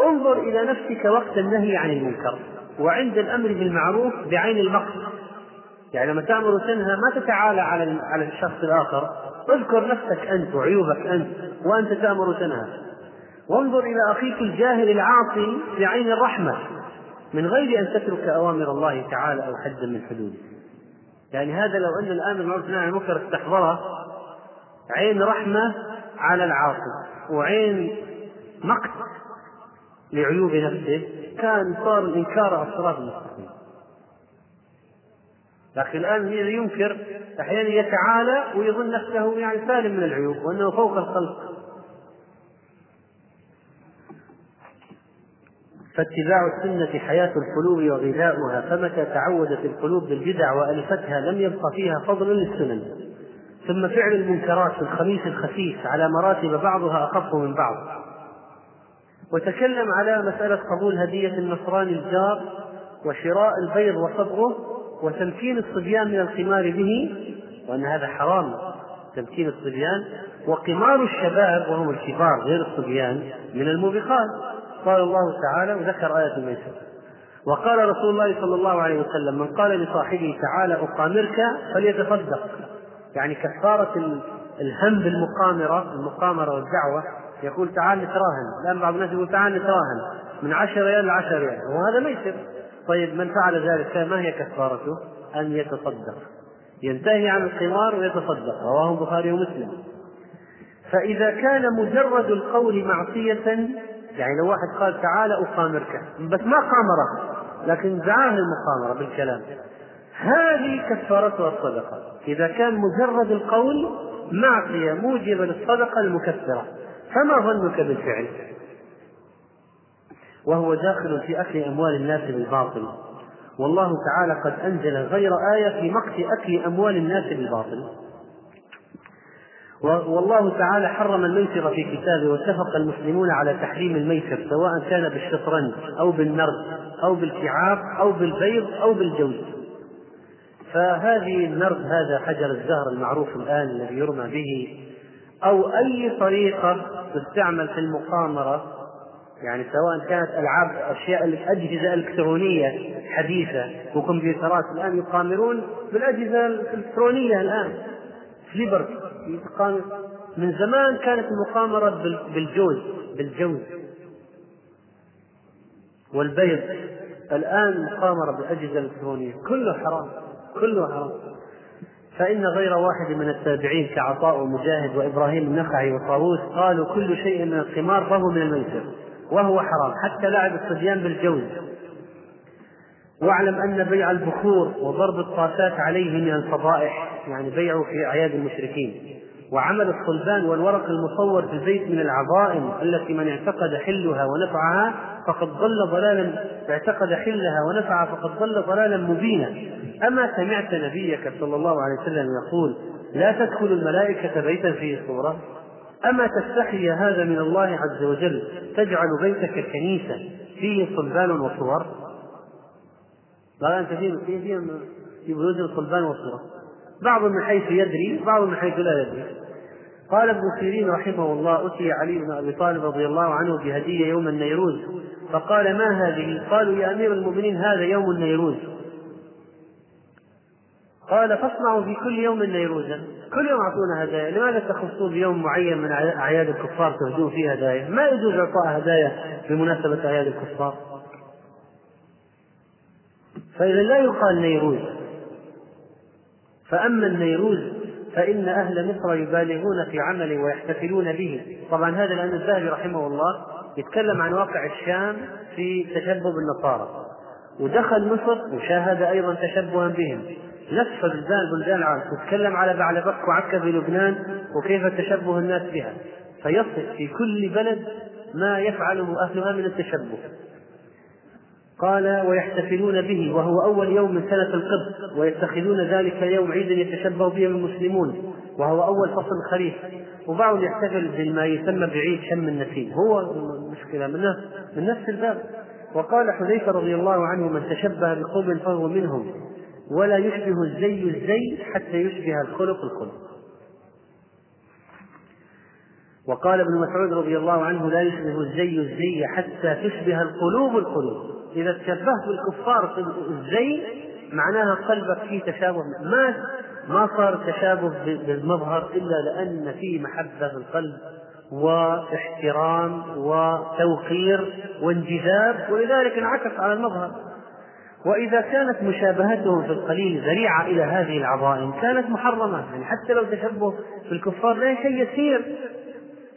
انظر إلى نفسك وقت النهي عن المنكر وعند الأمر بالمعروف بعين المقصد. يعني لما تأمر وتنهى ما تتعالى على على الشخص الآخر اذكر نفسك أنت وعيوبك أنت وأنت تأمر وتنهى وانظر إلى أخيك الجاهل العاصي بعين الرحمة من غير أن تترك أوامر الله تعالى أو حدا من حدوده. يعني هذا لو أن الآن المعروف عن المنكر استحضره عين رحمة على العاصي وعين مقت لعيوب نفسه كان صار الإنكار الصراط المستقيم. لكن الآن الذي ينكر أحيانا يتعالى ويظن نفسه يعني سالم من العيوب وأنه فوق الخلق. فاتباع السنة حياة القلوب وغذاؤها فمتى تعودت القلوب بالبدع وألفتها لم يبق فيها فضل للسنن. ثم فعل المنكرات في الخميس الخفيف على مراتب بعضها أخف من بعض. وتكلم على مسألة قبول هدية النصراني الجار وشراء البيض وصبغه وتمكين الصبيان من القمار به وأن هذا حرام تمكين الصبيان. وقمار الشباب وهم الكبار غير الصبيان من الموبقات. قال الله تعالى وذكر آية الميسر. وقال رسول الله صلى الله عليه وسلم من قال لصاحبه تعالى أقامرك فليتصدق. يعني كفارة الهم بالمقامرة المقامرة والدعوة يقول تعال نتراهن. الآن بعض الناس يقول تعال نتراهن. من 10 ريال ل 10 ريال. وهذا ميسر طيب من فعل ذلك ما هي كفارته؟ أن يتصدق. ينتهي عن القمار ويتصدق. رواه البخاري ومسلم. فإذا كان مجرد القول معصية يعني لو واحد قال تعال أقامرك. بس ما قامره لكن دعاه المقامرة بالكلام. هذه كفارتها الصدقة إذا كان مجرد القول معصية موجبة للصدقة المكفرة. فما ظنك بالفعل؟ وهو داخل في أكل أموال الناس بالباطل. والله تعالى قد أنزل غير آية في مقت أكل أموال الناس بالباطل. والله تعالى حرم الميسر في كتابه واتفق المسلمون على تحريم الميسر سواء كان بالشطرنج أو بالنرد أو بالكعاب أو بالبيض أو بالجوز. فهذه النرد هذا حجر الزهر المعروف الآن الذي يرمى به أو أي طريقة تستعمل في المقامرة يعني سواء كانت ألعاب أشياء أجهزة إلكترونية حديثة وكمبيوترات الآن يقامرون بالأجهزة الإلكترونية الآن. فليبر من زمان كانت المقامرة بالجوز بالجوز. والبيض الآن مقامرة بالأجهزة الإلكترونية. كله حرام كله حرام. فإن غير واحد من التابعين كعطاء ومجاهد وإبراهيم النخعي وطاووس قالوا كل شيء من القمار فهو من الميسر وهو حرام حتى لعب الصبيان بالجوز. واعلم أن بيع البخور وضرب الطاسات عليه من الفضائح يعني بيعه في أعياد المشركين. وعمل الصلبان والورق المصور في البيت من العظائم التي من اعتقد حلها ونفعها فقد ضل ضلالا اعتقد حلها ونفعها فقد ضل ضلالا مبينا. أما سمعت نبيك صلى الله عليه وسلم يقول لا تدخل الملائكة بيتا فيه صورة. أما تستحي هذا من الله عز وجل تجعل بيتك كنيسة فيه صلبان وصور؟ قال أنت في بيوت صلبان وصور بعض من حيث يدري بعض من حيث لا يدري. قال ابن سيرين رحمه الله أتي علي بن أبي طالب رضي الله عنه بهدية يوم النيروز فقال ما هذه؟ قالوا يا أمير المؤمنين هذا يوم النيروز. قال فاصنعوا في كل يوم نيروزا كل يوم أعطونا هدايا لماذا تخصون بيوم معين من أعياد الكفار تهدون فيه هدايا؟ ما يجوز إعطاء هدايا بمناسبة أعياد الكفار؟ فإذا لا يقال نيروز فأما النيروز فإن أهل مصر يبالغون في عمله ويحتفلون به. طبعا هذا لأن الذهبي رحمه الله يتكلم عن واقع الشام في تشبه بالنصارى ودخل مصر وشاهد أيضا تشبها بهم. لف بلدان بلدان العالم تتكلم على بعلبك وعكا في لبنان وكيف تشبه الناس بها. فيصف في كل بلد ما يفعله أهلها من التشبه. قال ويحتفلون به وهو أول يوم من سنة القبط ويتخذون ذلك اليوم عيدا يتشبه به المسلمون وهو أول فصل الخريف وبعضهم يحتفل بما يسمى بعيد شم النسيم. هو المشكلة من نفس من نفس الباب. وقال حذيفة رضي الله عنه من تشبه بقوم فهو منهم ولا يشبه الزي الزي حتى يشبه الخلق الخلق. وقال ابن مسعود رضي الله عنه لا يشبه الزي الزي حتى تشبه القلوب القلوب. إذا تشبهت بالكفار في الزي معناها قلبك فيه تشابه. ما ما صار تشابه بالمظهر إلا لأن فيه محبة في القلب واحترام وتوقير وانجذاب ولذلك انعكس على المظهر. وإذا كانت مشابهتهم في القليل ذريعة إلى هذه العظائم كانت محرمة. يعني حتى لو تشبه في الكفار لا شيء يسير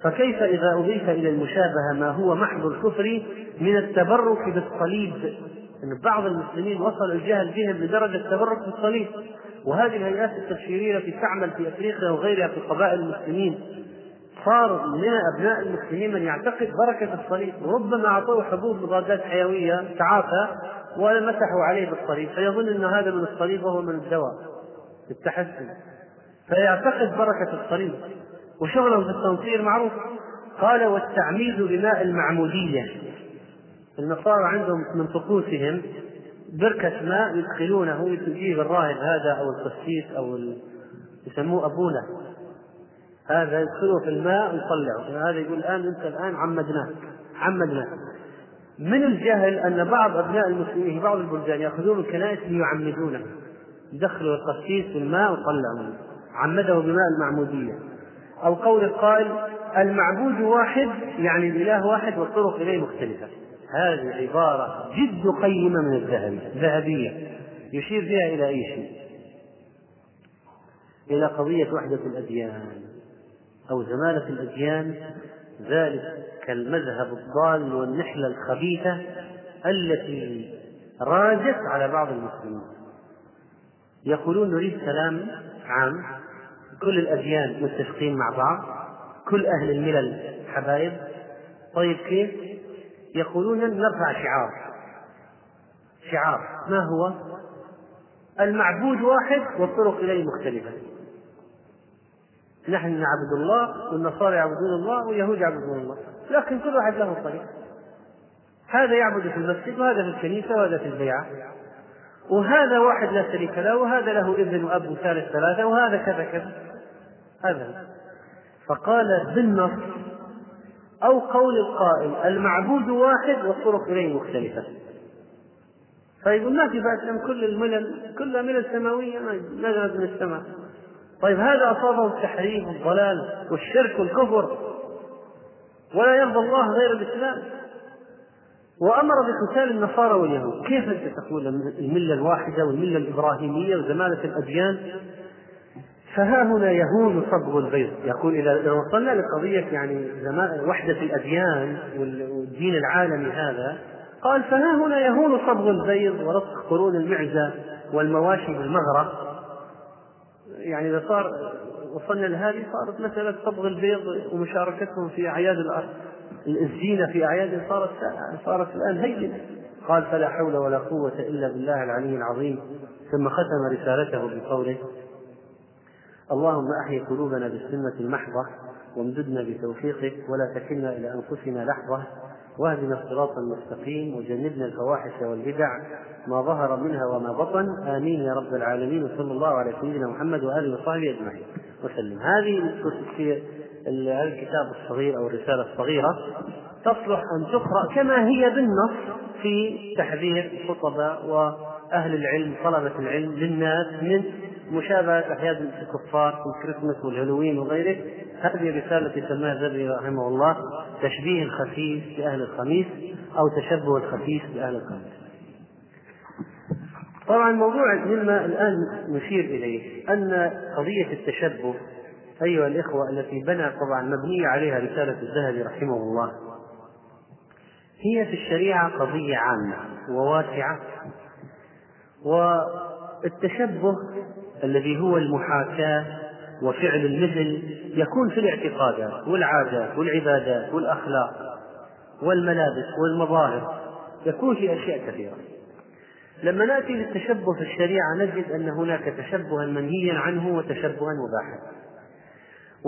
فكيف إذا أضيف إلى المشابهة ما هو محض الكفر من التبرك بالصليب؟ أن بعض المسلمين وصل الجهل بهم لدرجة التبرك بالصليب. وهذه الهيئات التبشيرية التي تعمل في أفريقيا وغيرها في قبائل المسلمين. صار من أبناء المسلمين من يعتقد بركة الصليب. وربما أعطوه حبوب مضادات حيوية تعافى ومسحوا عليه بالصليب. فيظن أن هذا من الصليب وهو من الدواء التحسن فيعتقد بركة الصليب. وشغلهم في التنصير معروف. قال والتعميد بماء المعمودية. النصارى عندهم من طقوسهم بركة ماء يدخلونه يجيب الراهب هذا أو القسيس أو يسموه أبونا هذا يدخله في الماء ويطلعه هذا يقول الآن أنت الآن عمدناك عمدناك. من الجهل أن بعض أبناء المسلمين في بعض البلدان يأخذون الكنائس ليعمدونه. يدخلوا القسيس في الماء ويطلعوا منه عمده بماء المعمودية. أو قول القائل المعبود واحد يعني الإله واحد والطرق إليه مختلفة. هذه عبارة جد قيمة من الذهبي ذهبية يشير فيها إلى أي شيء؟ إلى قضية وحدة الأديان أو زمالة الأديان. ذلك كالمذهب الضال والنحلة الخبيثة التي راجت على بعض المسلمين. يقولون نريد سلام عام كل الأديان متفقين مع بعض كل أهل الملل حبايب. طيب كيف؟ يقولون نرفع شعار. شعار ما هو؟ المعبود واحد والطرق إليه مختلفة. نحن نعبد الله والنصارى يعبدون الله واليهود يعبدون الله لكن كل واحد له طريق. هذا يعبد في المسجد وهذا في الكنيسة وهذا في البيعة. وهذا واحد لا شريك له وهذا له ابن وأب وثالث ثلاثة وهذا كذا كذا. هذا. فقال بالنص أو قول القائل المعبود واحد والطرق إليه مختلفة. فيقول ما في بأس أن كل الملل كلها ملل سماوية ما نزلت من السماء. طيب هذا أصابه التحريف والضلال والشرك والكفر. ولا يرضى الله غير الإسلام. وأمر بقتال النصارى واليهود. كيف أنت تقول الملة الواحدة والملة الإبراهيمية وزمالة الأديان؟ فها هنا يهون صبغ البيض. يقول إذا وصلنا لقضية يعني وحدة الأديان والدين العالمي هذا قال فها هنا يهون صبغ البيض ورسخ قرون المعزة والمواشي بالمغرة يعني إذا صار وصلنا لهذه صارت مسألة صبغ البيض ومشاركتهم في أعياد الأرض. الزينة في أعياد صارت صارت الآن هينة. قال فلا حول ولا قوة إلا بالله العلي العظيم. ثم ختم رسالته بقوله اللهم أحي قلوبنا بالسنة المحضة وامددنا بتوفيقك ولا تكلنا إلى أنفسنا لحظة واهدنا الصراط المستقيم وجنبنا الفواحش والبدع ما ظهر منها وما بطن. آمين يا رب العالمين. وصلى الله على سيدنا محمد وآله وصحبه أجمعين. وسلم. هذه الكتاب الصغير أو الرسالة الصغيرة تصلح أن تقرأ كما هي بالنص في تحذير الخطباء وأهل العلم طلبة العلم للناس من مشابهة أحيان الكفار في الكريسماس والهالوين وغيره. هذه رسالة سماها الذهبي رحمه الله تشبيه الخسيس بأهل الخميس أو تشبه الخسيس بأهل الخميس. طبعا الموضوع مما الآن نشير إليه أن قضية التشبه أيها الإخوة التي بنى طبعا مبنية عليها رسالة الذهبي رحمه الله. هي في الشريعة قضية عامة وواسعة والتشبه الذي هو المحاكاة وفعل المثل يكون في الاعتقادات والعادات والعبادات والأخلاق والملابس والمظاهر يكون في أشياء كثيرة. لما نأتي للتشبه في الشريعة نجد أن هناك تشبها منهيا عنه وتشبها مباحا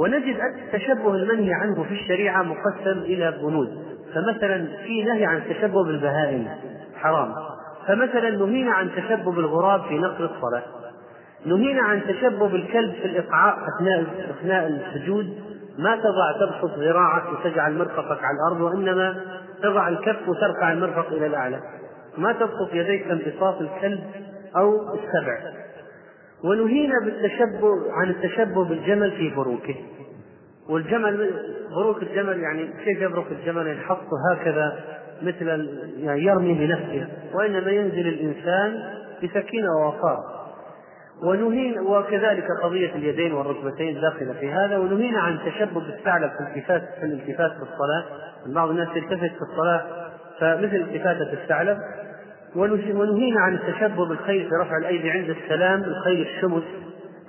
ونجد أن التشبه المنهي عنه في الشريعة مقسم إلى بنود. فمثلا في نهي عن التشبه بالبهائم حرام. فمثلا نهينا عن تشبه بالغراب في نقل الصلاة. نهينا عن تشبه بالكلب في الإقعاء أثناء أثناء السجود. ما تضع تبسط ذراعك وتجعل مرفقك على الأرض وإنما تضع الكف وترفع المرفق إلى الأعلى. ما تبسط يديك انبساط الكلب أو السبع. ونهينا بالتشبه عن التشبه بالجمل في بروكه. والجمل بروك الجمل يعني كيف يبرك الجمل ينحط هكذا مثل يعني يرمي بنفسه وإنما ينزل الإنسان بسكينة ووقار ونهينا وكذلك قضية اليدين والركبتين داخلة في هذا ونهينا عن التشبه بالثعلب في الالتفات في الالتفات في الصلاة بعض الناس يلتفت في الصلاة فمثل التفاتة الثعلب ونهينا عن التشبه بالخيل في رفع الأيدي عند السلام الخيل الشمس.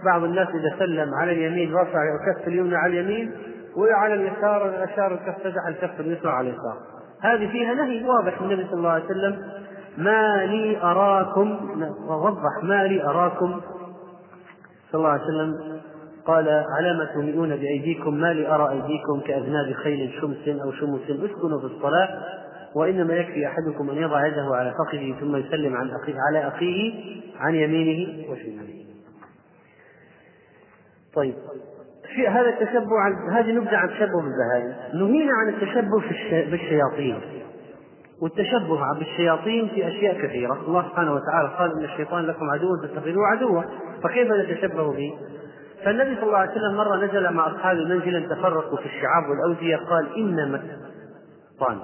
بعض الناس إذا سلم على اليمين رفع الكف اليمنى على اليمين وعلى اليسار أشار الكف فتح الكف اليسرى على اليسار. هذه فيها نهي واضح من النبي صلى الله عليه وسلم. ما لي أراكم ووضح ما لي أراكم صلى الله عليه وسلم. قال على ما تملئون بأيديكم ما لي أرى أيديكم كأذناب خيل شمس أو شمس أسكنوا في الصلاة وإنما يكفي أحدكم أن يضع يده على فخذه ثم يسلم عن أخيه على أخيه عن يمينه وشماله. طيب في هذا التشبه عن هذه نبذة عن التشبه بالبهائم، نهينا عن التشبه في الش... بالشياطين. والتشبه بالشياطين في أشياء كثيرة، الله سبحانه وتعالى قال إن الشيطان لكم عدو فاتخذوه عدوا، فكيف نتشبه به؟ فالنبي صلى الله عليه وسلم مرة نزل مع أصحابه منزلا تفرقوا في الشعاب والأودية قال إنما الشيطان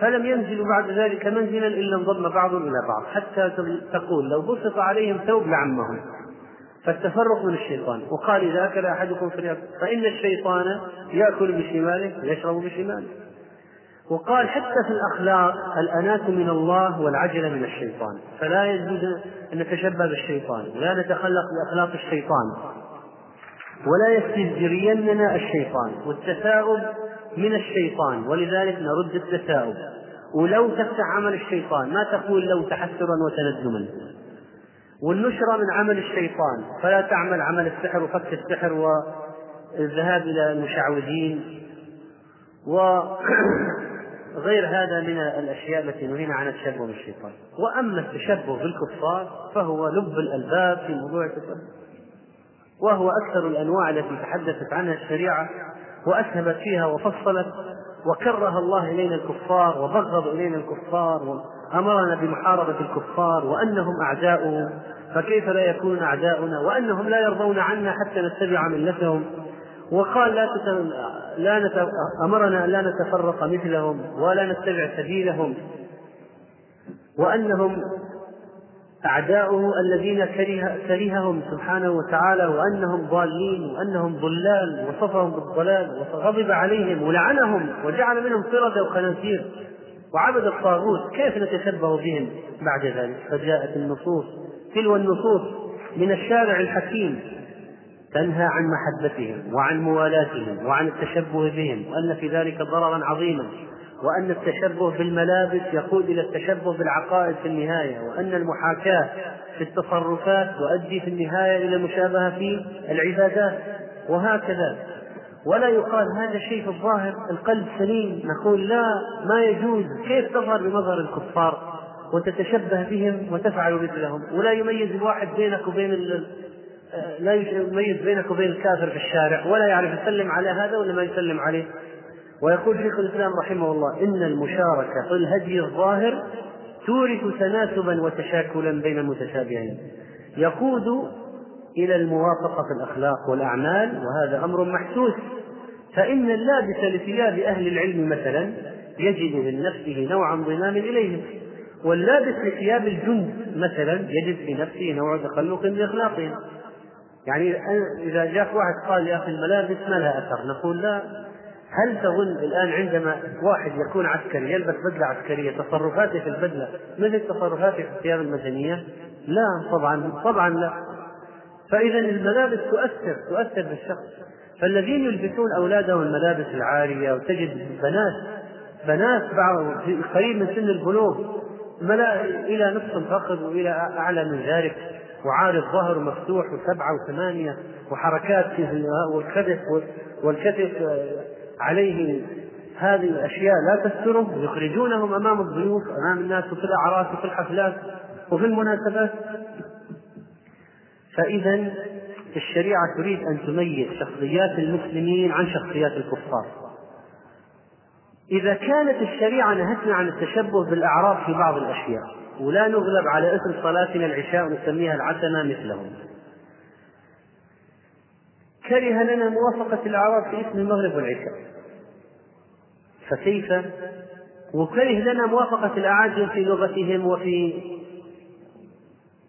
فلم ينزلوا بعد ذلك منزلا إلا انضم بعضهم إلى بعض حتى تقول لو بسط عليهم ثوب لعمهم. فالتفرق من الشيطان. وقال إذا أكل أحدكم فإن الشيطان يأكل بشماله ويشرب بشماله. وقال حتى في الأخلاق الأناة من الله والعجلة من الشيطان. فلا يجوز أن نتشبه بالشيطان ولا نتخلق بأخلاق الشيطان. ولا يستجريننا الشيطان. والتثاؤب من الشيطان ولذلك نرد التثاؤب ولو تفتح عمل الشيطان ما تقول لو تحسرا وتندما؟ والنشرة من عمل الشيطان. فلا تعمل عمل السحر وفك السحر والذهاب إلى المشعوذين وغير هذا من الأشياء التي نهينا عن التشبه بالشيطان. وأما التشبه بالكفار فهو لب الألباب في موضوع التشبه. وهو أكثر الأنواع التي تحدثت عنها الشريعة. وأسهبت فيها وفصلت وكره الله إلينا الكفار وبغض إلينا الكفار وأمرنا بمحاربة الكفار وأنهم أعداؤه فكيف لا يكونون أعداؤنا وأنهم لا يرضون عنا حتى نتبع ملتهم وقال لا. لا نت... أمرنا أن لا نتفرق مثلهم ولا نتبع سبيلهم وأنهم أعداؤه الذين كره كرههم سبحانه وتعالى وأنهم ضالين وأنهم ضلال وصفهم بالضلال وغضب عليهم ولعنهم وجعل منهم قردة وخنازير وعبد الطاغوت. كيف نتشبه بهم بعد ذلك؟ فجاءت النصوص. تلو النصوص من الشارع الحكيم. تنهى عن محبتهم وعن موالاتهم وعن التشبه بهم وأن في ذلك ضررا عظيما. وأن التشبه بالملابس يقود إلى التشبه بالعقائد في النهاية وأن المحاكاة في التصرفات تؤدي في النهاية إلى المشابهة في العبادات. وهكذا. ولا يقال هذا شيء في الظاهر القلب سليم. نقول لا ما يجوز. كيف تظهر بمظهر الكفار وتتشبه بهم وتفعل مثلهم؟ ولا يميز الواحد بينك وبين لا يميز بينك وبين الكافر في الشارع ولا يعرف يسلم على هذا ولا ما يسلم عليه. ويقول شيخ الإسلام رحمه الله إن المشاركة في الهدي الظاهر تورث تناسبا وتشاكلا بين المتشابهين. يقود إلى الموافقة في الأخلاق والأعمال وهذا أمر محسوس. فإن اللابس لثياب أهل العلم مثلا يجد من نفسه نوع انضمام اليهم واللابس لثياب الجند مثلا يجد في نفسه نوع تخلق باخلاقهم يعني إذا جاك واحد قال يا أخي الملابس ما لها أثر؟ نقول لا. هل تظن الآن عندما واحد يكون عسكري يلبس بدلة عسكرية تصرفاته في البدلة مثل تصرفاته في الثياب المدنية؟ لا طبعا طبعا لا فإذا الملابس تؤثر تؤثر بالشخص فالذين يلبسون أولادهم الملابس العارية وتجد بنات بنات بعض قريب من سن البلوغ إلى نصف الفخذ وإلى أعلى من ذلك وعارض ظهر مفتوح وسبعة وثمانية وحركات والكتف والكتف عليه هذه الأشياء لا تسترهم يخرجونهم أمام الضيوف أمام الناس وفي الأعراس وفي الحفلات وفي المناسبات. فإذا الشريعة تريد أن تميز شخصيات المسلمين عن شخصيات الكفار. إذا كانت الشريعة نهتنا عن التشبه بالأعراف في بعض الأشياء ولا نغلب على اسم صلاتنا العشاء ونسميها العتمة مثلهم. كره لنا موافقة الأعراب في اسم المغرب والعشاء. فكيف؟ وكره لنا موافقة الأعاجم في لغتهم وفي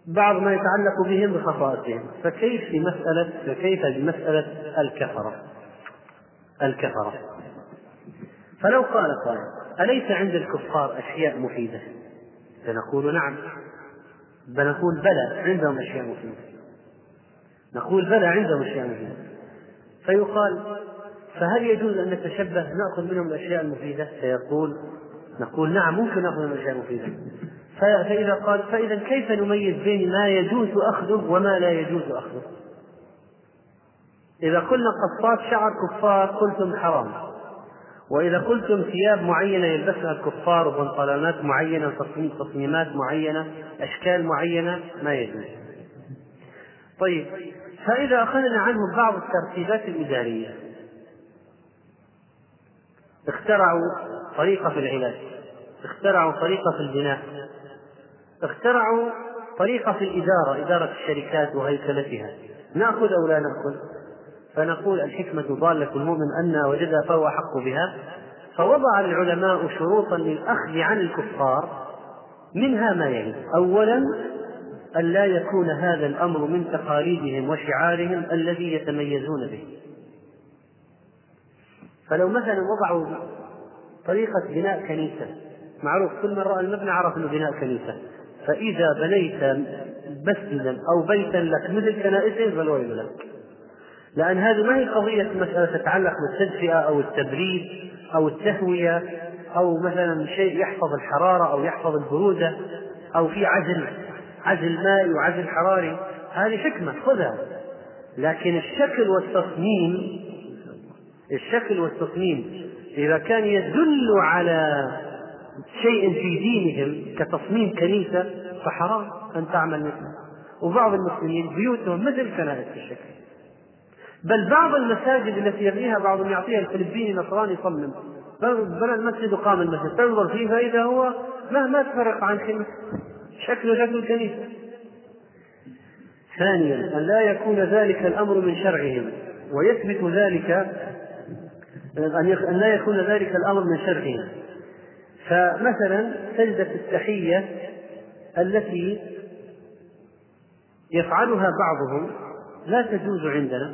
بعض ما يتعلق بهم بخصائصهم فكيف في مسألة فكيف بمسألة الكفرة؟ الكفرة. فلو قال قائل أليس عند الكفار أشياء مفيدة؟ فنقول نعم. بنقول بلى عندهم أشياء مفيدة. نقول بلى عندهم أشياء مفيدة. فيقال فهل يجوز أن نتشبه نأخذ منهم الأشياء المفيدة؟ فيقول نقول نعم ممكن نأخذ منهم الأشياء المفيدة فإذا قال فإذا كيف نميز بين ما يجوز أخذه وما لا يجوز أخذه؟ إذا قلنا قصات شعر كفار قلتم حرام وإذا قلتم ثياب معينة يلبسها الكفار وبنطلونات معينة تصميمات معينة أشكال معينة ما يجوز طيب فإذا أخذنا عنهم بعض الترتيبات الإدارية اخترعوا طريقة في العلاج اخترعوا طريقة في البناء اخترعوا طريقة في الإدارة إدارة الشركات وهيكلتها. نأخذ أو لا نأخذ؟ فنقول الحكمة ضالة المؤمن أن وجدها فهو أحق بها. فوضع العلماء شروطا للأخذ عن الكفار منها ما يلي. أولا أن لا يكون هذا الأمر من تقاليدهم وشعارهم الذي يتميزون به. فلو مثلا وضعوا طريقة بناء كنيسة معروف كل من رأى المبنى عرف أنه بناء كنيسة. فإذا بنيت مسجدا أو بيتا لك مثل كنائسهم فالويل لك. لأن هذه ما هي قضية مسألة تتعلق بالتدفئة أو التبريد أو التهوية أو مثلا شيء يحفظ الحرارة أو يحفظ البرودة أو في عزل عزل مائي وعزل حراري هذه حكمة خذها. لكن الشكل والتصميم الشكل والتصميم إذا كان يدل على شيء في دينهم كتصميم كنيسة فحرام أن تعمل مثله. وبعض المسلمين بيوتهم مثل كنائس الشكل. بل بعض المساجد التي يبنيها بعضهم يعطيها الفلبيني نصراني يصمم بنى المسجد وقام المسجد. تنظر فيه فإذا هو مهما تفرق عن كلمة شكله شكل الكنيسة. ثانيا أن لا يكون ذلك الأمر من شرعهم ويثبت ذلك أن لا يكون ذلك الأمر من شرعهم. فمثلا سجدة التحية التي يفعلها بعضهم لا تجوز عندنا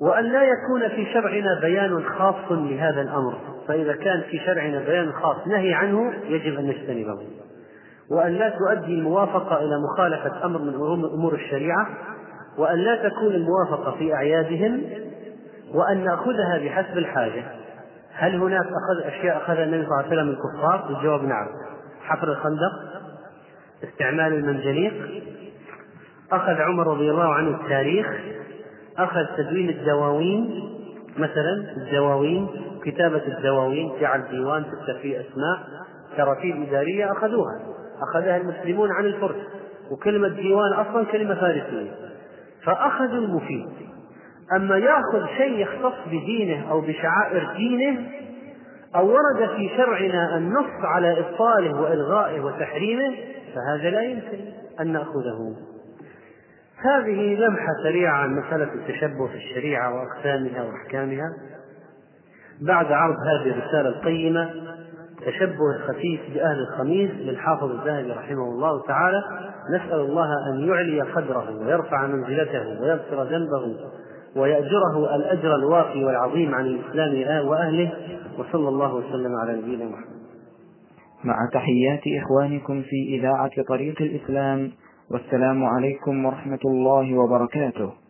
وأن لا يكون في شرعنا بيان خاص لهذا الأمر. فإذا كان في شرعنا بيان خاص نهي عنه يجب أن نجتنبه. وأن لا تؤدي الموافقة إلى مخالفة أمر من أمور الشريعة وأن لا تكون الموافقة في أعيادهم وأن نأخذها بحسب الحاجة. هل هناك أخذ أشياء أخذها النبي صلى الله عليه وسلم من الكفار؟ الجواب نعم. حفر الخندق استعمال المنجنيق أخذ عمر رضي الله عنه التاريخ أخذ تدوين الدواوين مثلا الدواوين كتابة الدواوين جعل ديوان تكتب فيه أسماء كراتيب إدارية أخذوها. أخذها المسلمون عن الفرس وكلمة ديوان أصلا كلمة فارسية. فأخذوا المفيد. أما يأخذ شيء يختص بدينه أو بشعائر دينه أو ورد في شرعنا النص على إبطاله وإلغائه وتحريمه فهذا لا يمكن أن نأخذه. هذه لمحة سريعة عن مسألة التشبه في الشريعة وأقسامها وأحكامها. بعد عرض هذه الرسالة القيمة تشبه الخفيف بأهل الخميس للحافظ الذهبي رحمه الله تعالى. نسأل الله أن يعلي قدره ويرفع منزلته ويغفر ذنبه ويأجره الأجر الوافي والعظيم عن الإسلام وأهله. وصلى الله وسلم على نبينا محمد. مع تحيات إخوانكم في إذاعة طريق الإسلام والسلام عليكم ورحمة الله وبركاته.